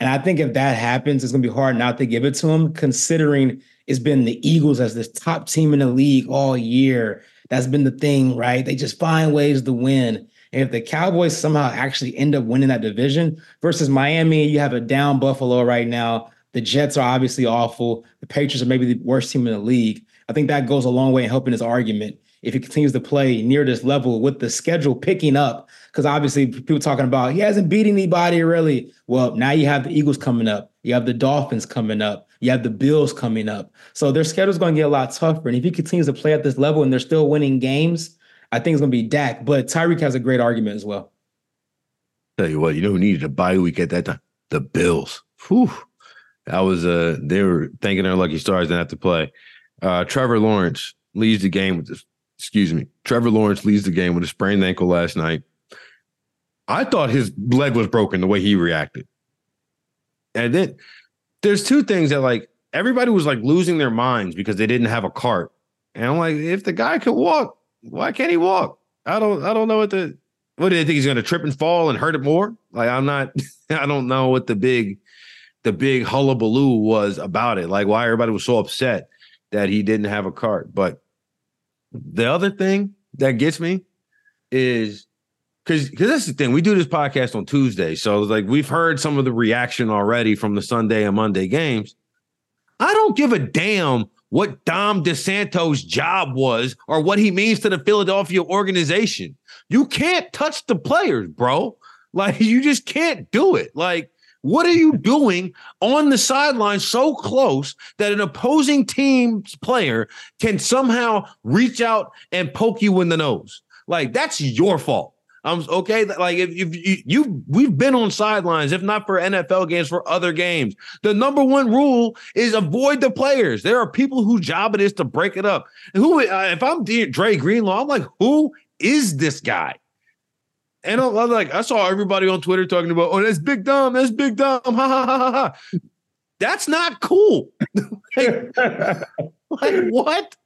[SPEAKER 2] And I think if that happens, it's going to be hard not to give it to them, considering it's been the Eagles as this top team in the league all year. That's been the thing, right? They just find ways to win. And if the Cowboys somehow actually end up winning that division versus Miami, you have a down Buffalo right now. The Jets are obviously awful. The Patriots are maybe the worst team in the league. I think that goes a long way in helping his argument if he continues to play near this level with the schedule picking up. Because obviously, people talking about he hasn't beat anybody really. Well, now you have the Eagles coming up, you have the Dolphins coming up, you have the Bills coming up. So their schedule's going to get a lot tougher. And if he continues to play at this level and they're still winning games, I think it's going to be Dak. But Tyreek has a great argument as well.
[SPEAKER 1] Tell you what, you know who needed a bye week at that time? The Bills. Whew. That was uh they were thanking their lucky stars didn't have to play. Uh Trevor Lawrence leads the game with this, excuse me. Trevor Lawrence leads the game with a sprained ankle last night. I thought his leg was broken the way he reacted. And then there's two things that like everybody was like losing their minds because they didn't have a cart. And I'm like, if the guy could walk, why can't he walk? I don't I don't know what the what do they think he's gonna trip and fall and hurt it more? Like I'm not I don't know what the big the big hullabaloo was about it. Like why everybody was so upset that he didn't have a cart. But the other thing that gets me is because because that's the thing. We do this podcast on Tuesday. So like we've heard some of the reaction already from the Sunday and Monday games. I don't give a damn what Dom DiSandro's job was or what he means to the Philadelphia organization. You can't touch the players, bro. Like you just can't do it. Like what are you doing on the sideline so close that an opposing team's player can somehow reach out and poke you in the nose? Like that's your fault. I'm okay. Like if, if you, you, we've been on sidelines, if not for NFL games, for other games. The number one rule is avoid the players. There are people whose job it is to break it up. Who, uh, if I'm Dre Greenlaw, I'm like, who is this guy? And I'm, I'm like, I saw everybody on Twitter talking about, oh, that's big dumb, that's big dumb, ha ha ha ha. ha. That's not cool. like, like what?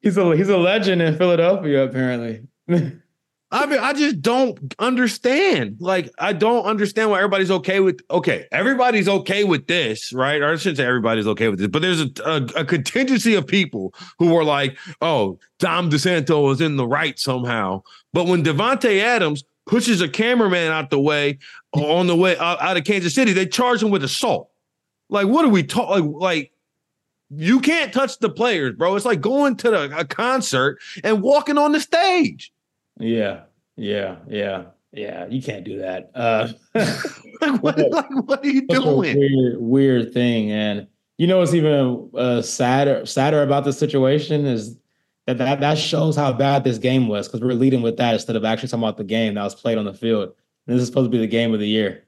[SPEAKER 2] He's a he's a legend in Philadelphia, apparently.
[SPEAKER 1] I mean, I just don't understand. Like, I don't understand why everybody's okay with. Okay, everybody's okay with this, right? Or I shouldn't say everybody's okay with this, but there's a, a, a contingency of people who are like, "Oh, Dom DiSandro is in the right somehow." But when Davante Adams pushes a cameraman out the way on the way out, out of Kansas City, they charge him with assault. Like, what are we talking? Like, like, you can't touch the players, bro. It's like going to the, a concert and walking on the stage.
[SPEAKER 2] Yeah, yeah, yeah, yeah. You can't do that. Uh,
[SPEAKER 1] like, what, like, what are you doing?
[SPEAKER 2] weird, weird thing. And you know what's even uh, sadder, sadder about the situation is that that, that shows how bad this game was because we're leading with that instead of actually talking about the game that was played on the field. And this is supposed to be the game of the year.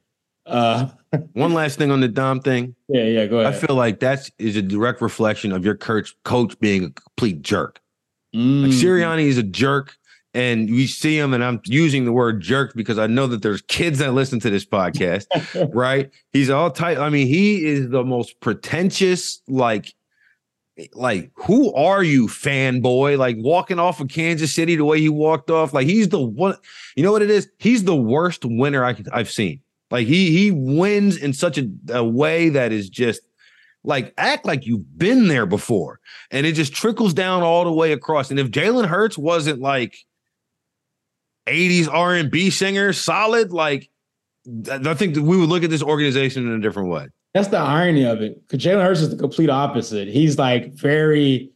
[SPEAKER 2] Uh,
[SPEAKER 1] One last thing on the Dom thing.
[SPEAKER 2] yeah, yeah. Go ahead.
[SPEAKER 1] I feel like that is a direct reflection of your coach coach being a complete jerk.
[SPEAKER 2] Mm,
[SPEAKER 1] Like Sirianni is a jerk. And we see him, and I'm using the word jerk because I know that there's kids that listen to this podcast, right? He's all tight. I mean, he is the most pretentious, like, like who are you, fanboy? Like walking off of Kansas City the way he walked off. Like he's the one. You know what it is? He's the worst winner I, I've seen. Like he he wins in such a, a way that is just like act like you've been there before, and it just trickles down all the way across. And if Jalen Hurts wasn't like 80s R&B singer, solid, like I think we would look at this organization in a different way.
[SPEAKER 2] That's the irony of it. Because Jalen Hurts is the complete opposite. He's like very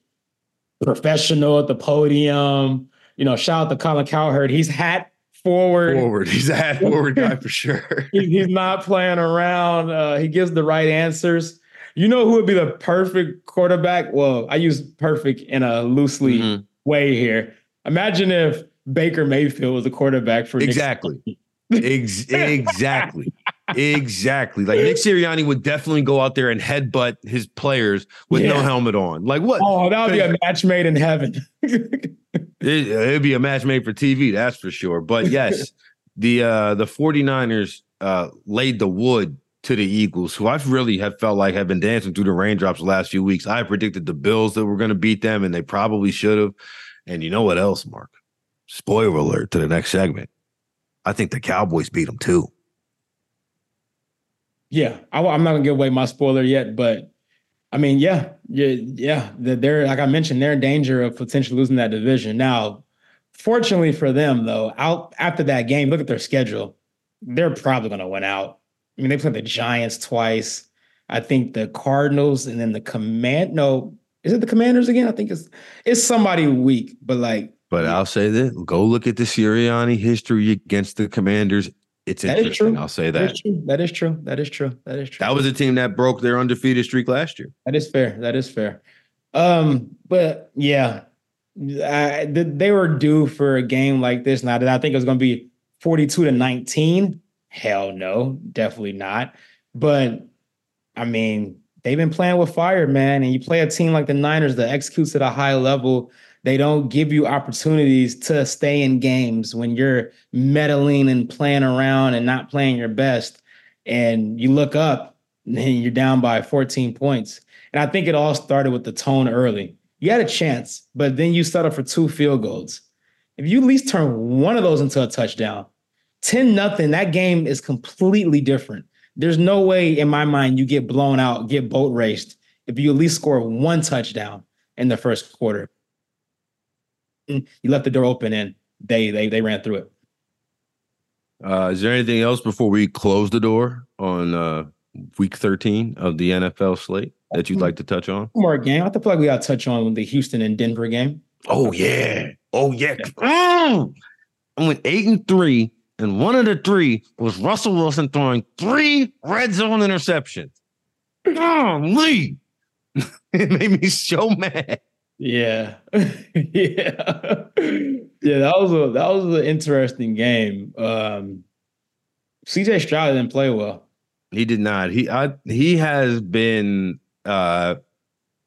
[SPEAKER 2] professional at the podium. You know, shout out to Colin Cowherd. He's hat forward.
[SPEAKER 1] Forward. He's a hat forward guy for sure.
[SPEAKER 2] he, he's not playing around. Uh, he gives the right answers. You know who would be the perfect quarterback? Well, I use perfect in a loosely mm-hmm. way here. Imagine if Baker Mayfield was a quarterback for
[SPEAKER 1] exactly, Ex- exactly, exactly. Like Nick Sirianni would definitely go out there and headbutt his players with yeah. no helmet on. Like what?
[SPEAKER 2] Oh, that would be a match made in heaven.
[SPEAKER 1] it, it'd be a match made for TV, that's for sure. But yes, the uh the 49ers uh laid the wood to the Eagles, who I've really have felt like have been dancing through the raindrops the last few weeks. I predicted the Bills that were going to beat them, and they probably should have. And you know what else, Mark? Spoiler alert to the next segment. I think the Cowboys beat them too.
[SPEAKER 2] Yeah, I, am not gonna give away my spoiler yet, but I mean, yeah, yeah, yeah. They're like I mentioned, they're in danger of potentially losing that division. Now, fortunately for them, though, out after that game, look at their schedule. They're probably gonna win out. I mean, they played the Giants twice. I think the Cardinals and then the command. No, is it the Commanders again? I think it's it's somebody weak, but like
[SPEAKER 1] but I'll say this: go look at the Sirianni history against the Commanders. It's that interesting. I'll say that.
[SPEAKER 2] That is, that is true. That is true. That is true.
[SPEAKER 1] That was a team that broke their undefeated streak last year.
[SPEAKER 2] That is fair. That is fair. Um, but yeah, I, they were due for a game like this. Now that I think it was going to be forty-two to nineteen. Hell no, definitely not. But I mean, they've been playing with fire, man. And you play a team like the Niners that executes at a high level they don't give you opportunities to stay in games when you're meddling and playing around and not playing your best. And you look up and you're down by 14 points. And I think it all started with the tone early. You had a chance, but then you settled for two field goals. If you at least turn one of those into a touchdown, 10 nothing, that game is completely different. There's no way in my mind you get blown out, get boat raced if you at least score one touchdown in the first quarter you left the door open and they they they ran through it.
[SPEAKER 1] Uh, is there anything else before we close the door on uh, week 13 of the NFL slate that you'd like to touch on?
[SPEAKER 2] One more game. I feel like we got to touch on the Houston and Denver game.
[SPEAKER 1] Oh, yeah. Oh, yeah. Mm. I went eight and three, and one of the three was Russell Wilson throwing three red zone interceptions. Golly. it made me so mad.
[SPEAKER 2] Yeah, yeah, yeah. That was a that was an interesting game. Um, CJ Stroud didn't play well.
[SPEAKER 1] He did not. He I, he has been uh,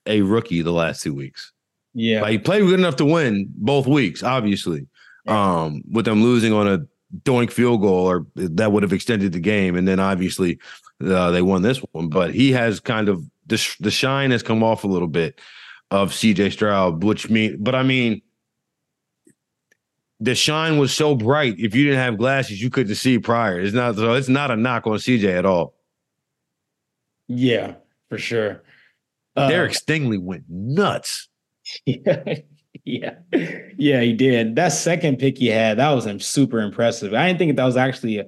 [SPEAKER 1] a rookie the last two weeks.
[SPEAKER 2] Yeah,
[SPEAKER 1] like, he played good enough to win both weeks. Obviously, yeah. um, with them losing on a doink field goal, or that would have extended the game, and then obviously uh, they won this one. But he has kind of the the shine has come off a little bit of CJ Stroud, which mean, but I mean, the shine was so bright. If you didn't have glasses, you couldn't see prior. It's not so. It's not a knock on CJ at all.
[SPEAKER 2] Yeah, for sure.
[SPEAKER 1] Uh, Derek Stingley went nuts.
[SPEAKER 2] Yeah, yeah, yeah. He did. That second pick he had, that was super impressive. I didn't think that was actually a,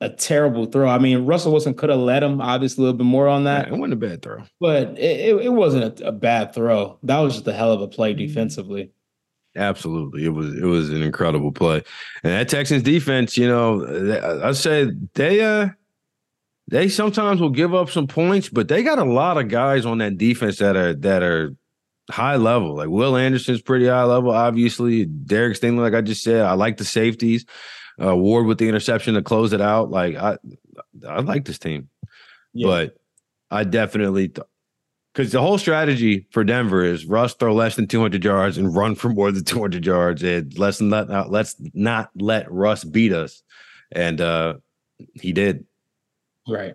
[SPEAKER 2] a terrible throw. I mean, Russell Wilson could have led him obviously a little bit more on that.
[SPEAKER 1] Yeah, it wasn't a bad throw,
[SPEAKER 2] but it, it, it wasn't a, a, bad throw. That was just a hell of a play defensively.
[SPEAKER 1] Absolutely, it was it was an incredible play, and that Texans defense, you know, I say they uh they sometimes will give up some points, but they got a lot of guys on that defense that are that are high level. Like Will Anderson's pretty high level, obviously. Derek Stingley, like I just said, I like the safeties uh, Ward with the interception to close it out. Like I, I like this team, yeah. but I definitely th- because the whole strategy for Denver is Russ throw less than 200 yards and run for more than 200 yards and let's not uh, let's not let Russ beat us, and uh he did.
[SPEAKER 2] Right.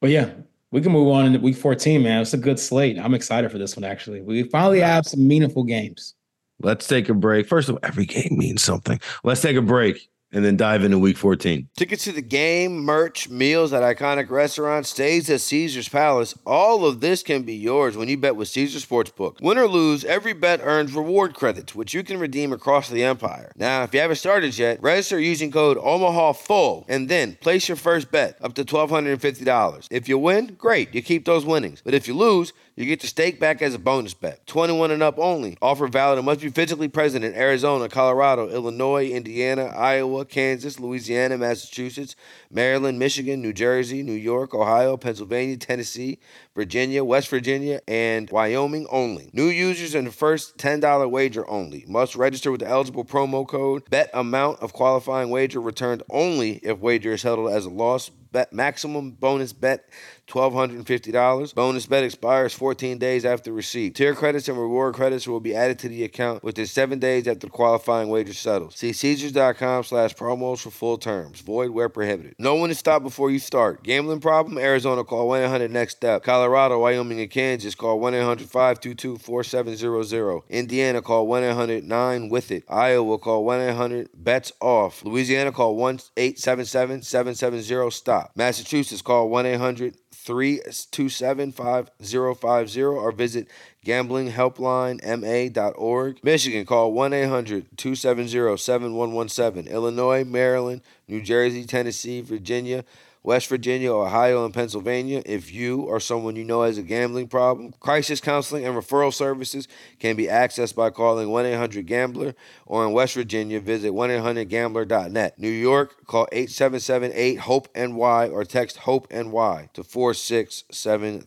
[SPEAKER 2] But yeah, we can move on into week 14, man. It's a good slate. I'm excited for this one, actually. We finally have some meaningful games.
[SPEAKER 1] Let's take a break. First of all, every game means something. Let's take a break and then dive into week 14.
[SPEAKER 4] Tickets to the game, merch, meals at iconic restaurants, stays at Caesar's Palace. All of this can be yours when you bet with Caesar Sportsbook. Win or lose, every bet earns reward credits, which you can redeem across the empire. Now, if you haven't started yet, register using code OMAHA and then place your first bet up to $1,250. If you win, great, you keep those winnings. But if you lose, you get the stake back as a bonus bet. 21 and up only. Offer valid and must be physically present in Arizona, Colorado, Illinois, Indiana, Iowa, Kansas, Louisiana, Massachusetts, Maryland, Michigan, New Jersey, New York, Ohio, Pennsylvania, Tennessee, Virginia, West Virginia, and Wyoming only. New users and the first $10 wager only. Must register with the eligible promo code. Bet amount of qualifying wager returned only if wager is held as a loss. Bet maximum bonus bet $1,250. Bonus bet expires 14 days after receipt. Tier credits and reward credits will be added to the account within seven days after qualifying wager settles. See Caesars.com slash promos for full terms. Void where prohibited. No one is stopped before you start. Gambling problem? Arizona call 1-800-NEXT-STEP. Colorado, Wyoming, and Kansas call 1-800-522-4700. Indiana call 1-800-9-WITH-IT. Iowa call 1-800-BETS-OFF. Louisiana call 1-877-770-STOP. Massachusetts call 1-800 327 5050 or visit gamblinghelplinema.org. Michigan, call 1 800 270 7117. Illinois, Maryland, New Jersey, Tennessee, Virginia, West Virginia, Ohio, and Pennsylvania. If you or someone you know has a gambling problem, crisis counseling and referral services can be accessed by calling 1 800 Gambler or in West Virginia, visit 1 800 Gambler.net. New York, call 877 8 HOPE NY or text HOPE NY to 467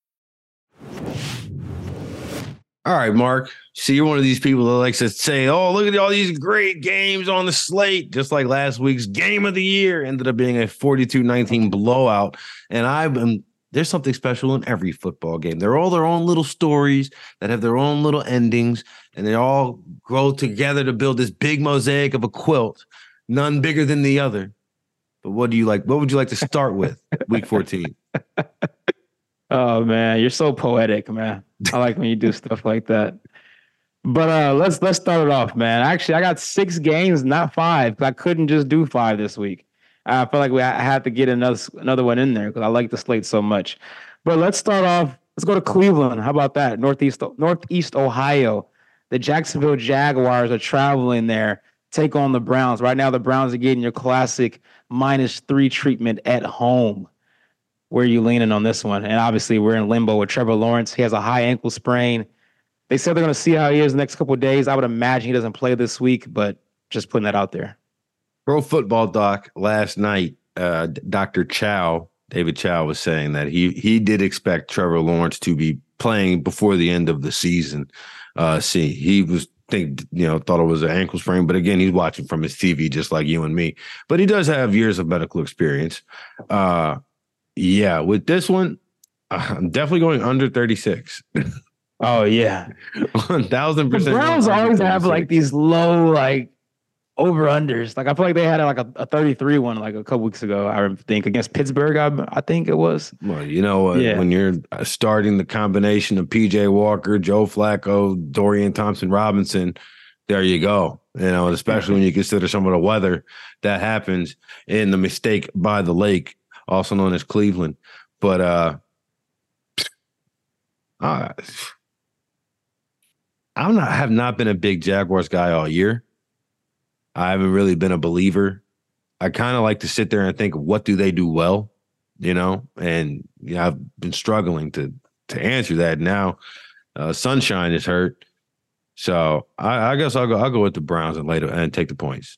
[SPEAKER 1] All right, Mark. See, you're one of these people that likes to say, "Oh, look at all these great games on the slate." Just like last week's game of the year ended up being a 42-19 blowout, and I've been there's something special in every football game. They're all their own little stories that have their own little endings, and they all grow together to build this big mosaic of a quilt, none bigger than the other. But what do you like? What would you like to start with week 14?
[SPEAKER 2] Oh man, you're so poetic, man. I like when you do stuff like that. But uh let's let's start it off, man. Actually, I got six games, not five. because I couldn't just do five this week. I feel like we I had to get another another one in there because I like the slate so much. But let's start off. Let's go to Cleveland. How about that? Northeast Northeast Ohio. The Jacksonville Jaguars are traveling there. Take on the Browns. Right now, the Browns are getting your classic minus three treatment at home where are you leaning on this one? And obviously, we're in limbo with Trevor Lawrence. He has a high ankle sprain. They said they're going to see how he is the next couple of days. I would imagine he doesn't play this week, but just putting that out there.
[SPEAKER 1] Pro Football Doc last night, uh, Dr. Chao, David Chao, was saying that he he did expect Trevor Lawrence to be playing before the end of the season. Uh, see, he was think you know thought it was an ankle sprain, but again, he's watching from his TV just like you and me. But he does have years of medical experience. Uh, yeah, with this one, I'm definitely going under 36.
[SPEAKER 2] oh yeah,
[SPEAKER 1] one thousand percent.
[SPEAKER 2] Browns always have like these low like over unders. Like I feel like they had like a, a 33 one like a couple weeks ago. I think against Pittsburgh. I, I think it was.
[SPEAKER 1] Well, you know, uh, yeah. when you're starting the combination of PJ Walker, Joe Flacco, Dorian Thompson Robinson, there you go. You know, especially when you consider some of the weather that happens in the mistake by the lake also known as Cleveland. But uh, uh I'm not have not been a big Jaguars guy all year. I haven't really been a believer. I kind of like to sit there and think, what do they do well? you know, and yeah, I've been struggling to to answer that. Now, uh, Sunshine is hurt, so I, I guess I'll go. I'll go with the Browns and later and take the points.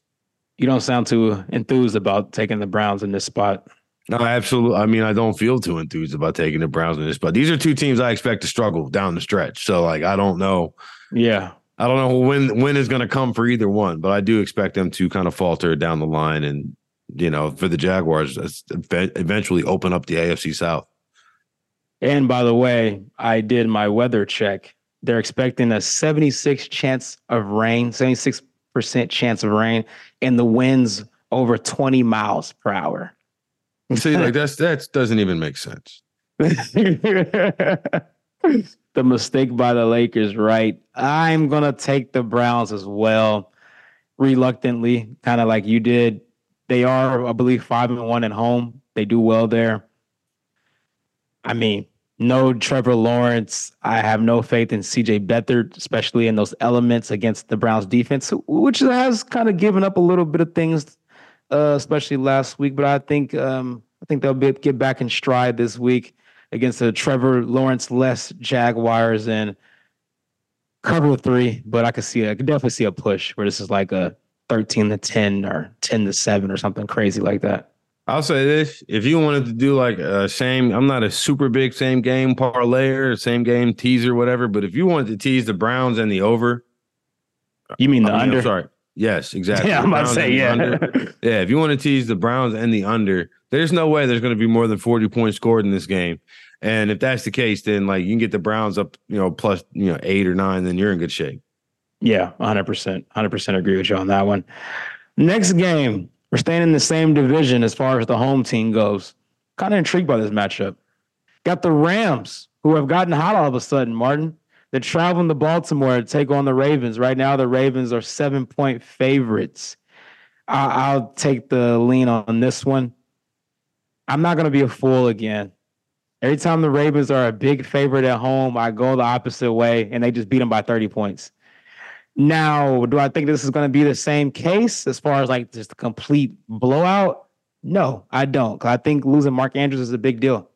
[SPEAKER 2] You don't sound too enthused about taking the Browns in this spot.
[SPEAKER 1] No, absolutely. I mean, I don't feel too enthused about taking the Browns in this, but these are two teams I expect to struggle down the stretch. So, like, I don't know.
[SPEAKER 2] Yeah,
[SPEAKER 1] I don't know when when is going to come for either one, but I do expect them to kind of falter down the line, and you know, for the Jaguars, eventually open up the AFC South.
[SPEAKER 2] And by the way, I did my weather check. They're expecting a 76 chance of rain, 76% chance of rain, and the winds over 20 miles per hour.
[SPEAKER 1] See, like that's that doesn't even make sense.
[SPEAKER 2] the mistake by the Lakers, right? I'm gonna take the Browns as well, reluctantly, kind of like you did. They are, I believe, five and one at home. They do well there. I mean, no Trevor Lawrence. I have no faith in CJ Beathard, especially in those elements against the Browns defense, which has kind of given up a little bit of things uh, especially last week. But I think um, I think they'll be, get back in stride this week against the Trevor Lawrence less Jaguars and cover three. But I could see I could definitely see a push where this is like a thirteen to ten or ten to seven or something crazy like that.
[SPEAKER 1] I'll say this: if you wanted to do like a same, I'm not a super big same game parlayer, same game teaser, whatever. But if you wanted to tease the Browns and the over,
[SPEAKER 2] you mean the I mean, under?
[SPEAKER 1] I'm sorry, Yes, exactly.
[SPEAKER 2] Yeah, I'm about to say yeah.
[SPEAKER 1] Under. yeah, if you want to tease the Browns and the under, there's no way there's going to be more than 40 points scored in this game. And if that's the case, then like you can get the Browns up, you know, plus, you know, eight or nine, then you're in good shape.
[SPEAKER 2] Yeah, 100%. 100% agree with you on that one. Next game, we're staying in the same division as far as the home team goes. Kind of intrigued by this matchup. Got the Rams, who have gotten hot all of a sudden, Martin. They're traveling to Baltimore to take on the Ravens. Right now, the Ravens are seven point favorites. I- will take the lean on this one. I'm not going to be a fool again. Every time the Ravens are a big favorite at home, I go the opposite way and they just beat them by 30 points. Now, do I think this is going to be the same case as far as like just a complete blowout? No, I don't. I think losing Mark Andrews is a big deal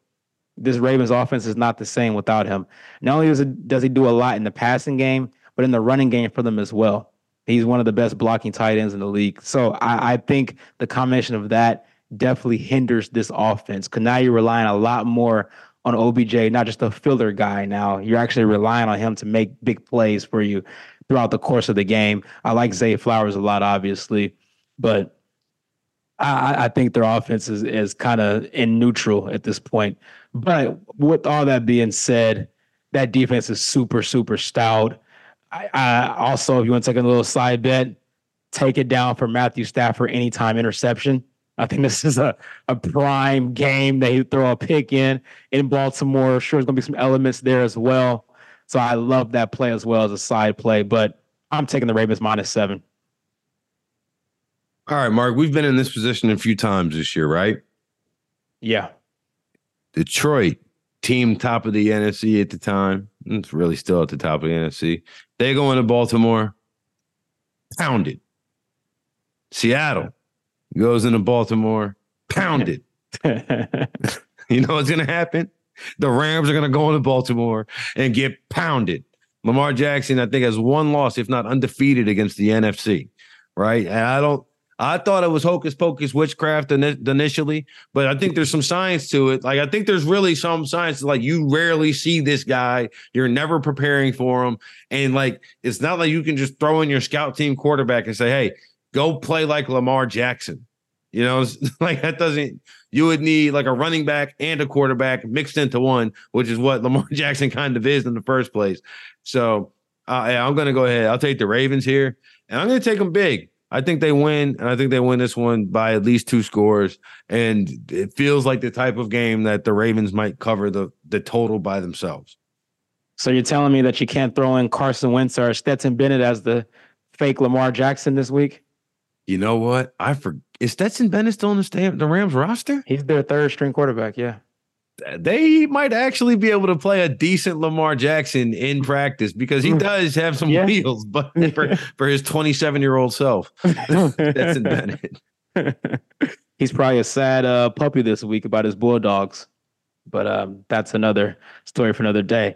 [SPEAKER 2] this Ravens offense is not the same without him. Not only does, it, does he do a lot in the passing game, but in the running game for them as well. He's one of the best blocking tight ends in the league. So I, I think the combination of that definitely hinders this offense because now you're relying a lot more on OBJ, not just a filler guy. Now you're actually relying on him to make big plays for you throughout the course of the game. I like Zay Flowers a lot, obviously, but I, I think their offense is, is kind of in neutral at this point. But with all that being said, that defense is super, super stout. I, I also, if you want to take a little side bet, take it down for Matthew Stafford anytime interception. I think this is a, a prime game. They throw a pick in in Baltimore. Sure, there's going to be some elements there as well. So I love that play as well as a side play, but I'm taking the Ravens minus seven.
[SPEAKER 1] All right, Mark, we've been in this position a few times this year, right?
[SPEAKER 2] Yeah.
[SPEAKER 1] Detroit, team top of the NFC at the time. It's really still at the top of the NFC. They go into Baltimore, pounded. Seattle goes into Baltimore, pounded. you know what's going to happen? The Rams are going to go into Baltimore and get pounded. Lamar Jackson, I think, has one loss, if not undefeated, against the NFC. Right, and I don't. I thought it was hocus pocus witchcraft initially, but I think there's some science to it. Like I think there's really some science. Like you rarely see this guy. You're never preparing for him, and like it's not like you can just throw in your scout team quarterback and say, "Hey, go play like Lamar Jackson." You know, like that doesn't. You would need like a running back and a quarterback mixed into one, which is what Lamar Jackson kind of is in the first place. So uh, yeah, I'm going to go ahead. I'll take the Ravens here, and I'm going to take them big. I think they win, and I think they win this one by at least two scores. And it feels like the type of game that the Ravens might cover the the total by themselves.
[SPEAKER 2] So you're telling me that you can't throw in Carson Wentz or Stetson Bennett as the fake Lamar Jackson this week?
[SPEAKER 1] You know what? I forget. Is Stetson Bennett still on the, the Rams roster?
[SPEAKER 2] He's their third string quarterback. Yeah
[SPEAKER 1] they might actually be able to play a decent Lamar Jackson in practice because he hmm. does have some yeah. wheels, but for, for his 27 year old self, that's Bennett.
[SPEAKER 2] he's probably a sad uh, puppy this week about his Bulldogs. But um, that's another story for another day.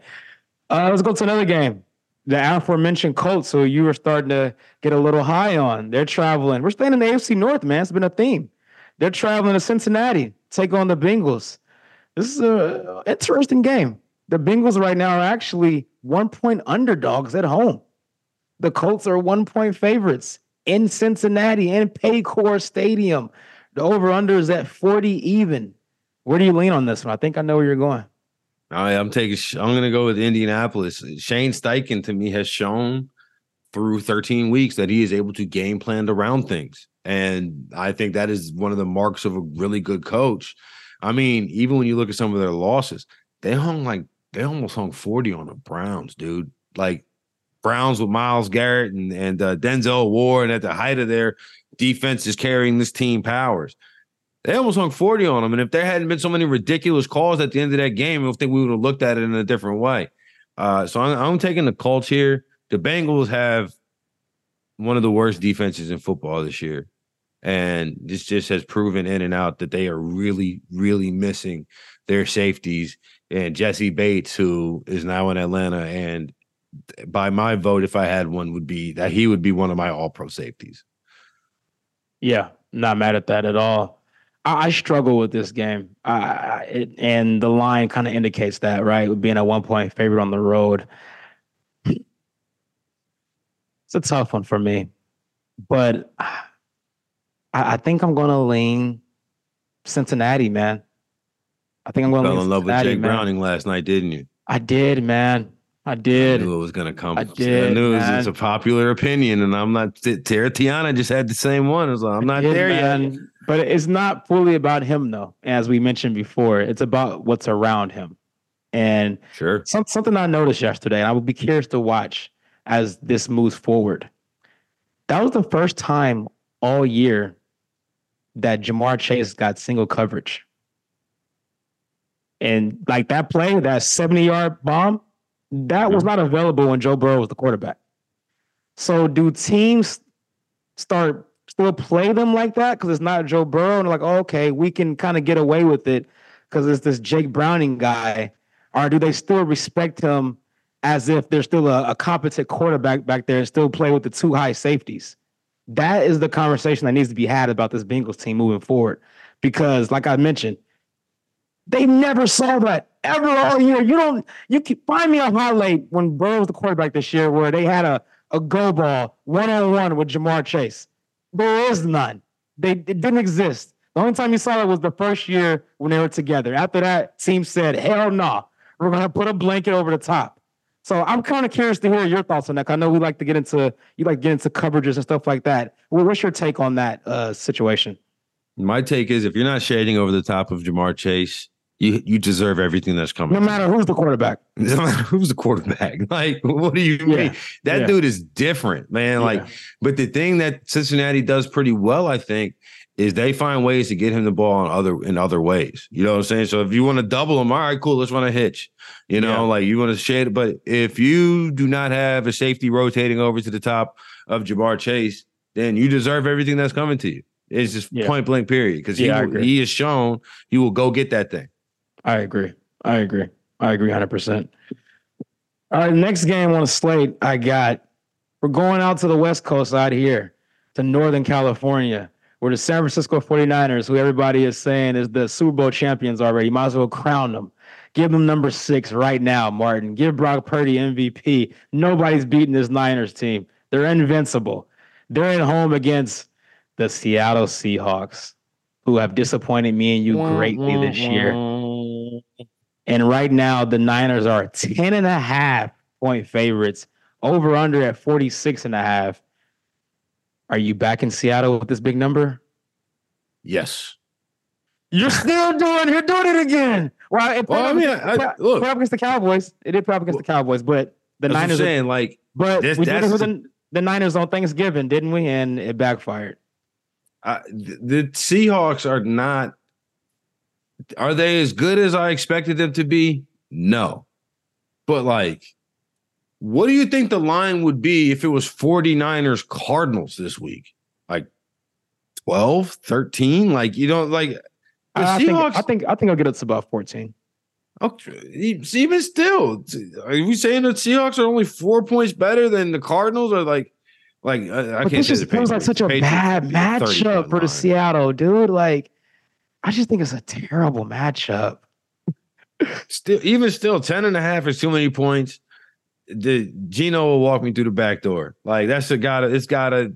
[SPEAKER 2] Uh, let's go to another game. The aforementioned Colts, who you were starting to get a little high on. They're traveling. We're staying in the AFC North, man. It's been a theme. They're traveling to Cincinnati, take on the Bengals. This is an interesting game. The Bengals right now are actually one point underdogs at home. The Colts are one point favorites in Cincinnati in Paycor Stadium. The over under is at 40 even. Where do you lean on this one? I think I know where you're going.
[SPEAKER 1] I, I'm taking. I'm going to go with Indianapolis. Shane Steichen to me has shown through 13 weeks that he is able to game plan around things, and I think that is one of the marks of a really good coach. I mean, even when you look at some of their losses, they hung like they almost hung 40 on the Browns, dude. Like Browns with Myles Garrett and, and uh, Denzel Ward, and at the height of their defense is carrying this team powers. They almost hung 40 on them. And if there hadn't been so many ridiculous calls at the end of that game, I think we would have looked at it in a different way. Uh, so I'm, I'm taking the Colts here. The Bengals have one of the worst defenses in football this year. And this just has proven in and out that they are really, really missing their safeties. And Jessie Bates, who is now in Atlanta, and by my vote, if I had one, would be that he would be one of my all pro safeties.
[SPEAKER 2] Yeah, not mad at that at all. I, I struggle with this game, uh, it, and the line kind of indicates that, right? Being a one point favorite on the road, it's a tough one for me, but I, I think I'm going to lean Cincinnati, man. I think I'm going to
[SPEAKER 1] fell in love with Jake man. Browning last night, didn't you?
[SPEAKER 2] I did, man. I did.
[SPEAKER 1] I knew it was gonna come.
[SPEAKER 2] I did.
[SPEAKER 1] I knew it was, it's a popular opinion, and I'm not. Tara Tiana just had the same one. I was like, I'm not did, there man. yet.
[SPEAKER 2] But it's not fully about him, though. As we mentioned before, it's about what's around him. And
[SPEAKER 1] sure,
[SPEAKER 2] some, something I noticed yesterday, and I would be curious to watch as this moves forward. That was the first time all year that Ja'Marr Chase got single coverage. And like that play, that 70 yard bomb, that was not available when Joe Burrow was the quarterback. So do teams start still play them like that because it's not Joe Burrow and like, oh, okay, we can kind of get away with it because it's this Jake Browning guy, or do they still respect him as if they're still a, a competent quarterback back there and still play with the two high safeties? That is the conversation that needs to be had about this Bengals team moving forward. Because, like I mentioned, they never saw that ever all year. You don't. You can find me a highlight when Burrow was the quarterback this year where they had a a go ball one on one with Ja'Marr Chase. There is none. They it didn't exist. The only time you saw it was the first year when they were together. After that, team said, "Hell no, nah. we're gonna put a blanket over the top." So I'm kind of curious to hear your thoughts on that. I know we like to get into you like get into coverages and stuff like that. Well, what's your take on that uh, situation?
[SPEAKER 1] My take is if you're not shading over the top of Ja'Marr Chase, you you deserve everything that's coming.
[SPEAKER 2] No matter who's the quarterback.
[SPEAKER 1] No matter who's the quarterback. Like, what do you yeah. mean? That yeah. dude is different, man. Like, yeah. but the thing that Cincinnati does pretty well, I think, is they find ways to get him the ball in other in other ways. You know what I'm saying? So if you want to double him, all right, cool, let's run a hitch. You know, like you want to shade it. But if you do not have a safety rotating over to the top of Ja'Marr Chase, then you deserve everything that's coming to you. It's just point blank, period. Because he, he has shown he will go get that thing.
[SPEAKER 2] I agree. I agree. I agree 100%. All right, next game on the slate, I got we're going out to the West Coast out here to Northern California, where the San Francisco 49ers, who everybody is saying is the Super Bowl champions already, might as well crown them. Give them number six right now, Martin. Give Brock Purdy MVP. Nobody's beating this Niners team. They're invincible. They're at home against the Seattle Seahawks, who have disappointed me and you greatly this year. And right now, the Niners are 10 and a half point favorites, over under at 46 and a half. Are you back in Seattle with this big number?
[SPEAKER 1] Yes.
[SPEAKER 2] You're still doing. You're doing it again. Well, it well I mean, I, I, look, put up against the Cowboys. It did put up against the Cowboys, but the Niners.
[SPEAKER 1] saying like,
[SPEAKER 2] but this, we did it with the, the, Niners on Thanksgiving, didn't we? And it backfired.
[SPEAKER 1] Uh, the Seahawks are not are they as good as I expected them to be? No. But like, what do you think the line would be if it was 49ers Cardinals this week? Like 12, 13. Like, you don't like
[SPEAKER 2] I, think I think I think I'll get it to about 14.
[SPEAKER 1] Okay, even still, are you saying that Seahawks are only four points better than the Cardinals? Or like, like I, I can't.
[SPEAKER 2] This just feels like such a bad matchup for the Seattle dude. Like, I just think it's a terrible matchup.
[SPEAKER 1] Still, even still, 10 and a half is too many points. The Geno will walk me through the back door. Like that's a gotta. It's gotta.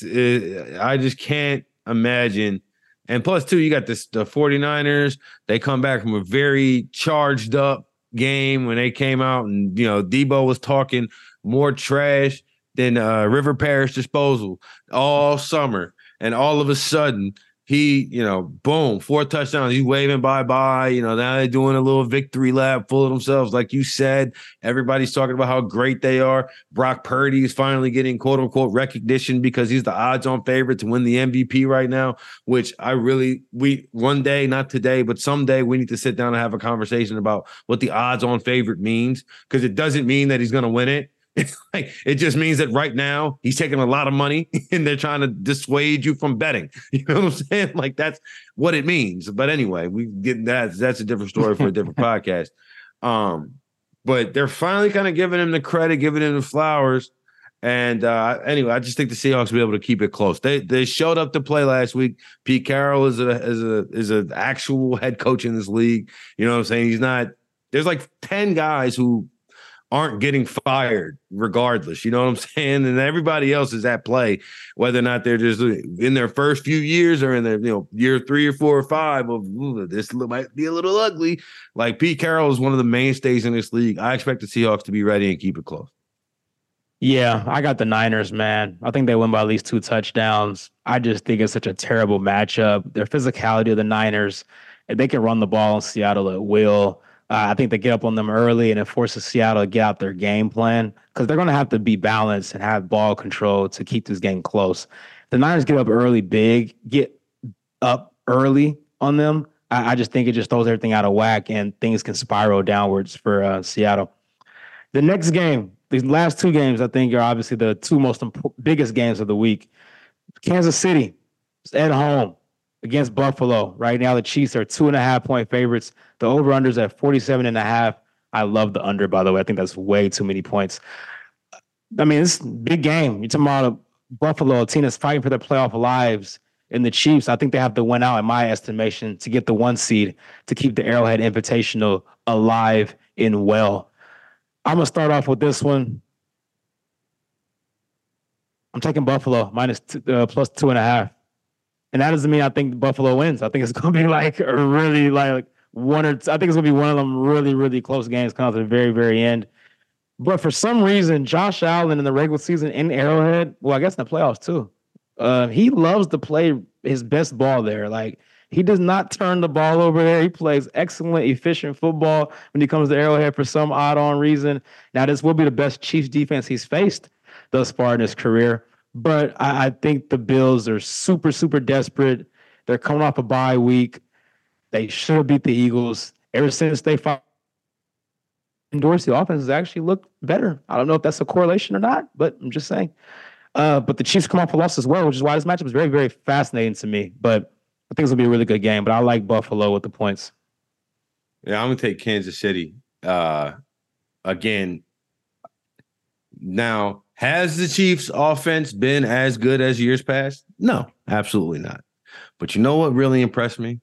[SPEAKER 1] It, I just can't imagine and plus, two, you got this the 49ers. They come back from a very charged up game when they came out, and you know, Deebo was talking more trash than uh, River Parish disposal all summer. And all of a sudden, he, you know, boom, four touchdowns. He's waving bye bye. You know, now they're doing a little victory lap full of themselves. Like you said, everybody's talking about how great they are. Brock Purdy is finally getting quote unquote recognition because he's the odds on favorite to win the MVP right now, which I really, we one day, not today, but someday we need to sit down and have a conversation about what the odds on favorite means because it doesn't mean that he's going to win it. It's like it just means that right now he's taking a lot of money and they're trying to dissuade you from betting. You know what I'm saying? Like that's what it means. But anyway, we get that. That's a different story for a different podcast. Um, but they're finally kind of giving him the credit, giving him the flowers. And uh, anyway, I just think the Seahawks will be able to keep it close. They they showed up to play last week. Pete Carroll is a is a is an actual head coach in this league. You know what I'm saying? He's not. There's like ten guys who aren't getting fired regardless. You know what I'm saying? And everybody else is at play, whether or not they're just in their first few years or in their, you know, year three or four or five of this might be a little ugly. Like Pete Carroll is one of the mainstays in this league. I expect the Seahawks to be ready and keep it close.
[SPEAKER 2] Yeah, I got the Niners, man. I think they win by at least two touchdowns. I just think it's such a terrible matchup. Their physicality of the Niners, they can run the ball in Seattle at will. Uh, I think they get up on them early and it forces Seattle to get out their game plan because they're going to have to be balanced and have ball control to keep this game close. The Niners get up early, big, get up early on them. I, I just think it just throws everything out of whack and things can spiral downwards for uh, Seattle. The next game, these last two games, I think are obviously the two most imp- biggest games of the week. Kansas City at home against Buffalo. Right now, the Chiefs are two and a half point favorites. The over unders at 47 and a half. I love the under, by the way. I think that's way too many points. I mean, it's big game. You're talking about Buffalo, a team that's fighting for their playoff lives. And the Chiefs, I think they have to win out, in my estimation, to get the one seed to keep the Arrowhead Invitational alive and well. I'm gonna start off with this one. I'm taking Buffalo uh, plus two and a half. And that doesn't mean I think Buffalo wins. I think it's going to be like a really like one or I think it's going to be one of them really really close games coming to the very very end. But for some reason, Josh Allen in the regular season in Arrowhead, well, I guess in the playoffs too, uh, he loves to play his best ball there. Like he does not turn the ball over there. He plays excellent, efficient football when he comes to Arrowhead for some odd on reason. Now, this will be the best Chiefs defense he's faced thus far in his career. But I, I think the Bills are super, super desperate. They're coming off a bye week. They should have beat the Eagles. Ever since they fought Dorsey, the offense has actually looked better. I don't know if that's a correlation or not, but I'm just saying. Uh, but the Chiefs come off a loss as well, which is why this matchup is very, very fascinating to me. But I think it's gonna be a really good game. But I like Buffalo with the points.
[SPEAKER 1] Yeah, I'm gonna take Kansas City. Uh, again, now has the Chiefs offense been as good as years past? No, absolutely not. But you know what really impressed me?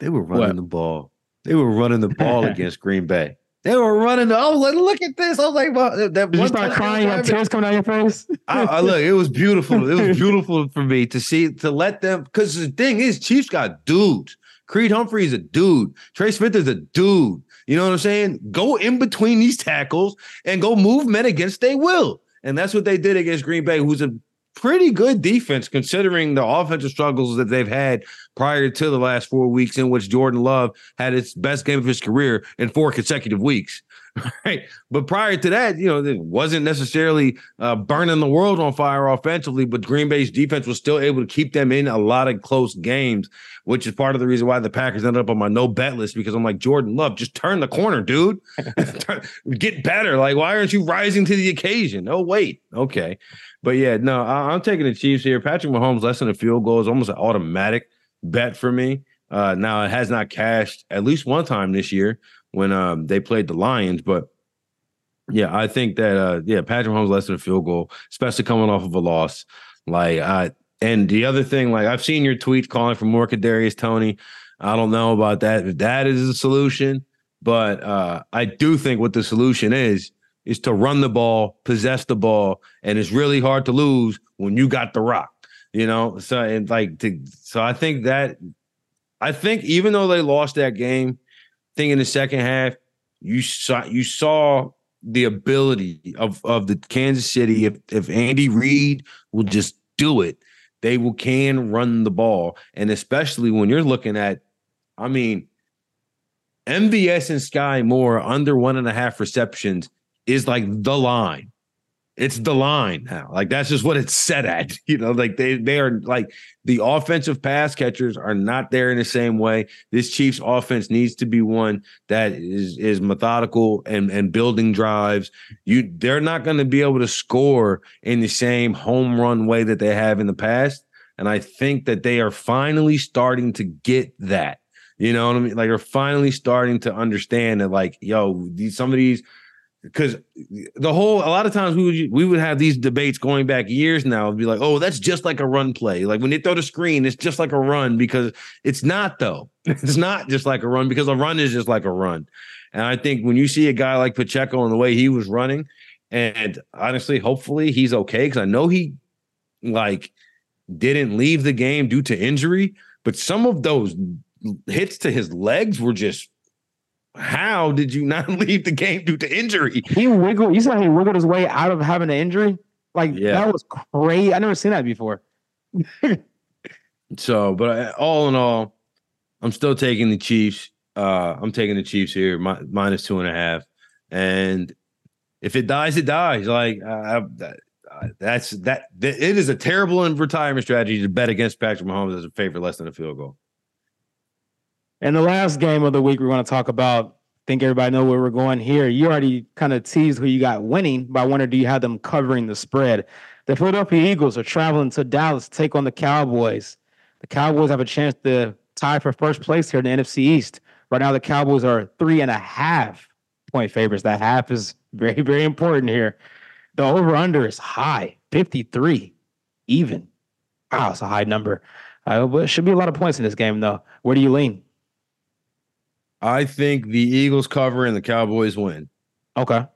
[SPEAKER 1] They were running what? the ball. They were running the ball against Green Bay. They were running. The, I was like, look at this. I was like, well, that
[SPEAKER 2] Did you start crying? You tears coming out your face.
[SPEAKER 1] I, I, look, it was beautiful. It was beautiful for me to see to let them. Because the thing is, Chiefs got dudes. Creed Humphrey is a dude. Trey Smith is a dude. You know what I'm saying? Go in between these tackles and go move men against they will. And that's what they did against Green Bay, who's a pretty good defense considering the offensive struggles that they've had prior to the last four weeks in which Jordan Love had his best game of his career in four consecutive weeks. right? But prior to that, you know, it wasn't necessarily uh, burning the world on fire offensively, but Green Bay's defense was still able to keep them in a lot of close games, which is part of the reason why the Packers ended up on my no bet list because I'm like, Jordan Love, just turn the corner, dude. Get better. Like, why aren't you rising to the occasion? Oh, wait. Okay. But yeah, no, I- am taking the Chiefs here. Patrick Mahomes less than a field goal is almost an automatic bet for me. Uh, now it has not cashed at least one time this year when um, they played the Lions, but yeah, I think that uh, yeah, Patrick Mahomes less than a field goal, especially coming off of a loss. Like I and the other thing, like I've seen your tweets calling for more Kadarius Toney. I don't know about that. If that is a solution, but uh, I do think what the solution is is to run the ball, possess the ball, and it's really hard to lose when you got the rock. You know, so and like to, so I think that I think even though they lost that game, I think in the second half, you saw you saw the ability of of the Kansas City. If if Andy Reid will just do it, they will can run the ball, and especially when you're looking at, I mean, MVS and Skyy Moore under one and a half receptions is like the line it's the line now. Like that's just what it's set at. You know, like they they are like the offensive pass catchers are not there in the same way. This Chiefs offense needs to be one that is is methodical and and building drives. You they're not going to be able to score in the same home run way that they have in the past. And I think that they are finally starting to get that. You know what I mean? Like, they're finally starting to understand that, like, yo, these some of these because the whole a lot of times we would we would have these debates going back years now It'd be like oh that's just like a run play. Like when they throw the screen it's just like a run because it's not though. It's not just like a run because a run is just like a run. And i think when you see a guy like pacheco and the way he was running and honestly hopefully he's okay because i know he like didn't leave the game due to injury but some of those hits to his legs were just how did you not leave the game due to injury?
[SPEAKER 2] He wiggled. You saw he wiggled his way out of having an injury. Like yeah. that was crazy. I never seen that before.
[SPEAKER 1] so, but uh, all in all, I'm still taking the Chiefs. Uh, I'm taking the Chiefs here, mi- minus two and a half. And if it dies, it dies. Like uh, that's that, that. It is a terrible retirement strategy to bet against Patrick Mahomes as a favorite less than a field goal.
[SPEAKER 2] And the last game of the week we want to talk about, I think everybody know where we're going here. You already kind of teased who you got winning, but I wonder do you have them covering the spread? The Philadelphia Eagles are traveling to Dallas to take on the Cowboys. The Cowboys have a chance to tie for first place here in the NFC East. Right now, the Cowboys are three and a half point favorites. That half is very, very important here. The over under is high, 53, even. Wow, it's a high number. Uh, but it should be a lot of points in this game, though. Where do you lean?
[SPEAKER 1] I think the Eagles cover and the Cowboys win.
[SPEAKER 2] Okay.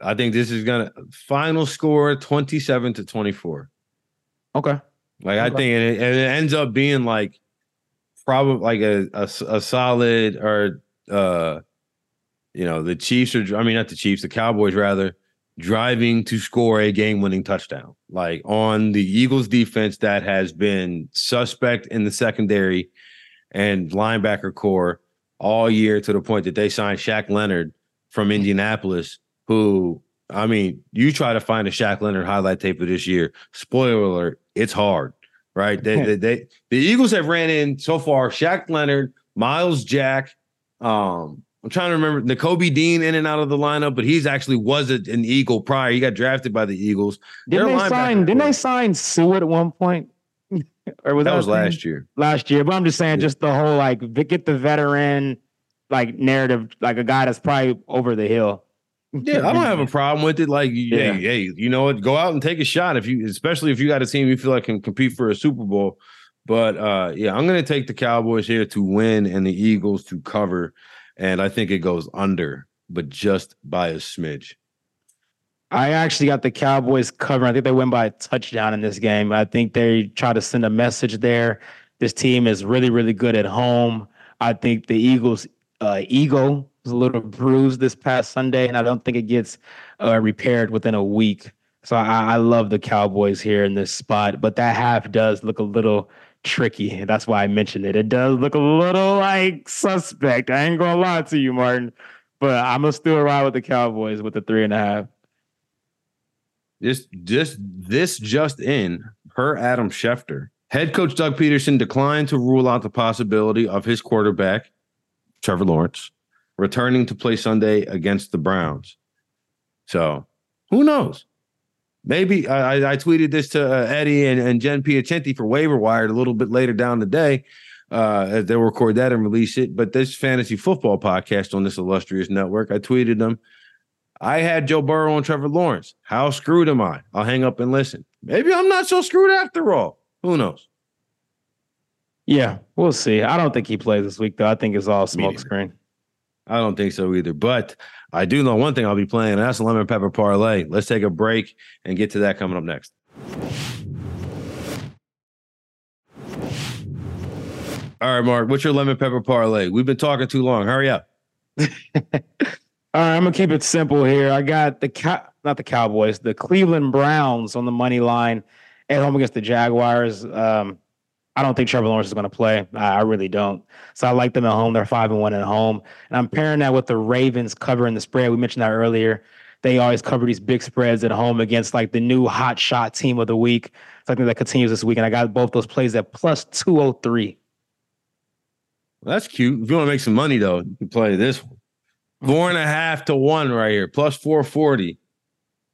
[SPEAKER 1] I think this is gonna final score 27 to 24.
[SPEAKER 2] Okay.
[SPEAKER 1] Like okay. I think it, it, ends up being like probably like a, a, a solid or uh you know the Chiefs are I mean not the Chiefs, the Cowboys rather driving to score a game-winning touchdown. Like on the Eagles defense that has been suspect in the secondary and linebacker corps all year to the point that they signed Shaq Leonard from Indianapolis, who I mean, you try to find a Shaq Leonard highlight tape of this year. Spoiler alert, it's hard, right? They, they, they, the Eagles have ran in so far Shaq Leonard, Myles Jack. Um, I'm trying to remember Nakobe Dean in and out of the lineup, but he's actually was an Eagle prior. He got drafted by the Eagles.
[SPEAKER 2] Didn't they sign? Didn't they sign Suh at one point?
[SPEAKER 1] or was that, that was last year?
[SPEAKER 2] Last year, but I'm just saying, yeah. just the whole like get the veteran like narrative, like a guy that's probably over the hill.
[SPEAKER 1] Yeah, I don't have a problem with it. Like, yeah. hey, hey, you know what? Go out and take a shot if you, especially if you got a team you feel like can compete for a Super Bowl. But uh, yeah, I'm going to take the Cowboys here to win and the Eagles to cover, and I think it goes under, but just by a smidge.
[SPEAKER 2] I actually got the Cowboys covering. I think they win by a touchdown in this game. I think they try to send a message there. This team is really, really good at home. I think the Eagles' uh, ego was a little bruised this past Sunday, and I don't think it gets uh, repaired within a week. So I, I love the Cowboys here in this spot, but that half does look a little tricky. That's why I mentioned it. It does look a little like suspect. I ain't gonna lie to you, Martin. but I'm gonna still ride with the Cowboys with the three and a half.
[SPEAKER 1] Just, just this just in per Adam Schefter. Head coach Doug Pederson declined to rule out the possibility of his quarterback, Trevor Lawrence, returning to play Sunday against the Browns. So who knows? Maybe I, I tweeted this to uh, Eddie and, and Jen Piacenti for Waiver Wired a little bit later down the day. Uh, they'll record that and release it. But this fantasy football podcast on this illustrious network, I tweeted them. I had Joe Burrow and Trevor Lawrence. How screwed am I? I'll hang up and listen. Maybe I'm not so screwed after all. Who knows?
[SPEAKER 2] Yeah, we'll see. I don't think he plays this week, though. I think it's all smokescreen.
[SPEAKER 1] I don't think so either. But I do know one thing I'll be playing, and that's a lemon pepper parlay. Let's take a break and get to that coming up next. All right, Mark, what's your lemon pepper parlay? We've been talking too long. Hurry up.
[SPEAKER 2] All right, I'm gonna keep it simple here. I got the cow, not the Cowboys, the Cleveland Browns on the money line at home against the Jaguars. Um, I don't think Trevor Lawrence is going to play. I, I, really don't. So I like them at home. They're five and one at home, and I'm pairing that with the Ravens covering the spread. We mentioned that earlier. They always cover these big spreads at home against like the new hot shot team of the week. So I think that continues this week, and I got both those plays at plus two oh three.
[SPEAKER 1] Well, that's cute. If you want to make some money, though, you can play this one. Four and a half to one right here, plus 440.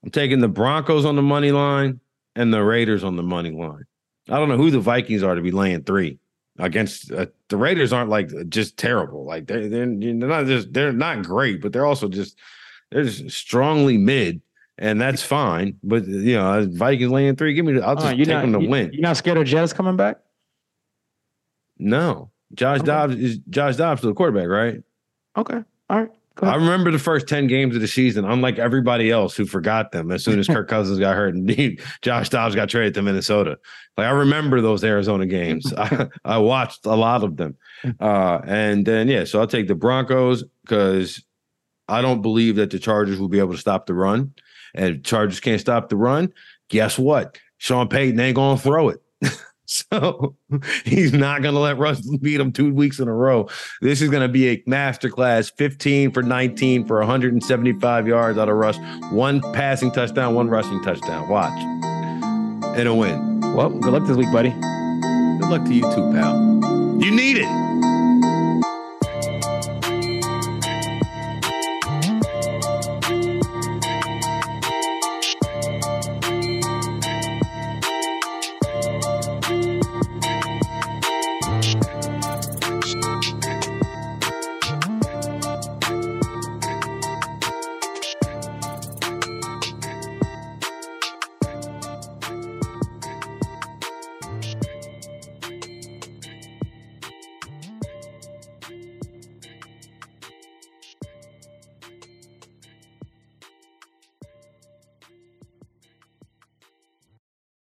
[SPEAKER 1] I'm taking the Broncos on the money line and the Raiders on the money line. I don't know who the Vikings are to be laying three against uh, the Raiders. Aren't like just terrible. Like they're they're, they're not just they're not great, but they're also just they're just strongly mid, and that's fine. But you know, Vikings laying three. Give me. I'll just uh, take not, them to
[SPEAKER 2] you,
[SPEAKER 1] win.
[SPEAKER 2] You're not scared of Jets coming back?
[SPEAKER 1] No, Josh okay. Dobbs is Josh Dobbs to the quarterback, right?
[SPEAKER 2] Okay, all right.
[SPEAKER 1] I remember the first 10 games of the season, unlike everybody else who forgot them as soon as Kirk Cousins got hurt and Josh Dobbs got traded to Minnesota. Like I remember those Arizona games. I, I, watched a lot of them. Uh, and then, yeah, so I'll take the Broncos because I don't believe that the Chargers will be able to stop the run. And Chargers can't stop the run. Guess what? Sean Payton ain't going to throw it. So he's not going to let Russ beat him two weeks in a row. This is going to be a masterclass 15 for 19 for 175 yards out of Russ. One passing touchdown, one rushing touchdown. Watch. And a win.
[SPEAKER 2] Well, good luck this week, buddy.
[SPEAKER 1] Good luck to you too, pal. You need it.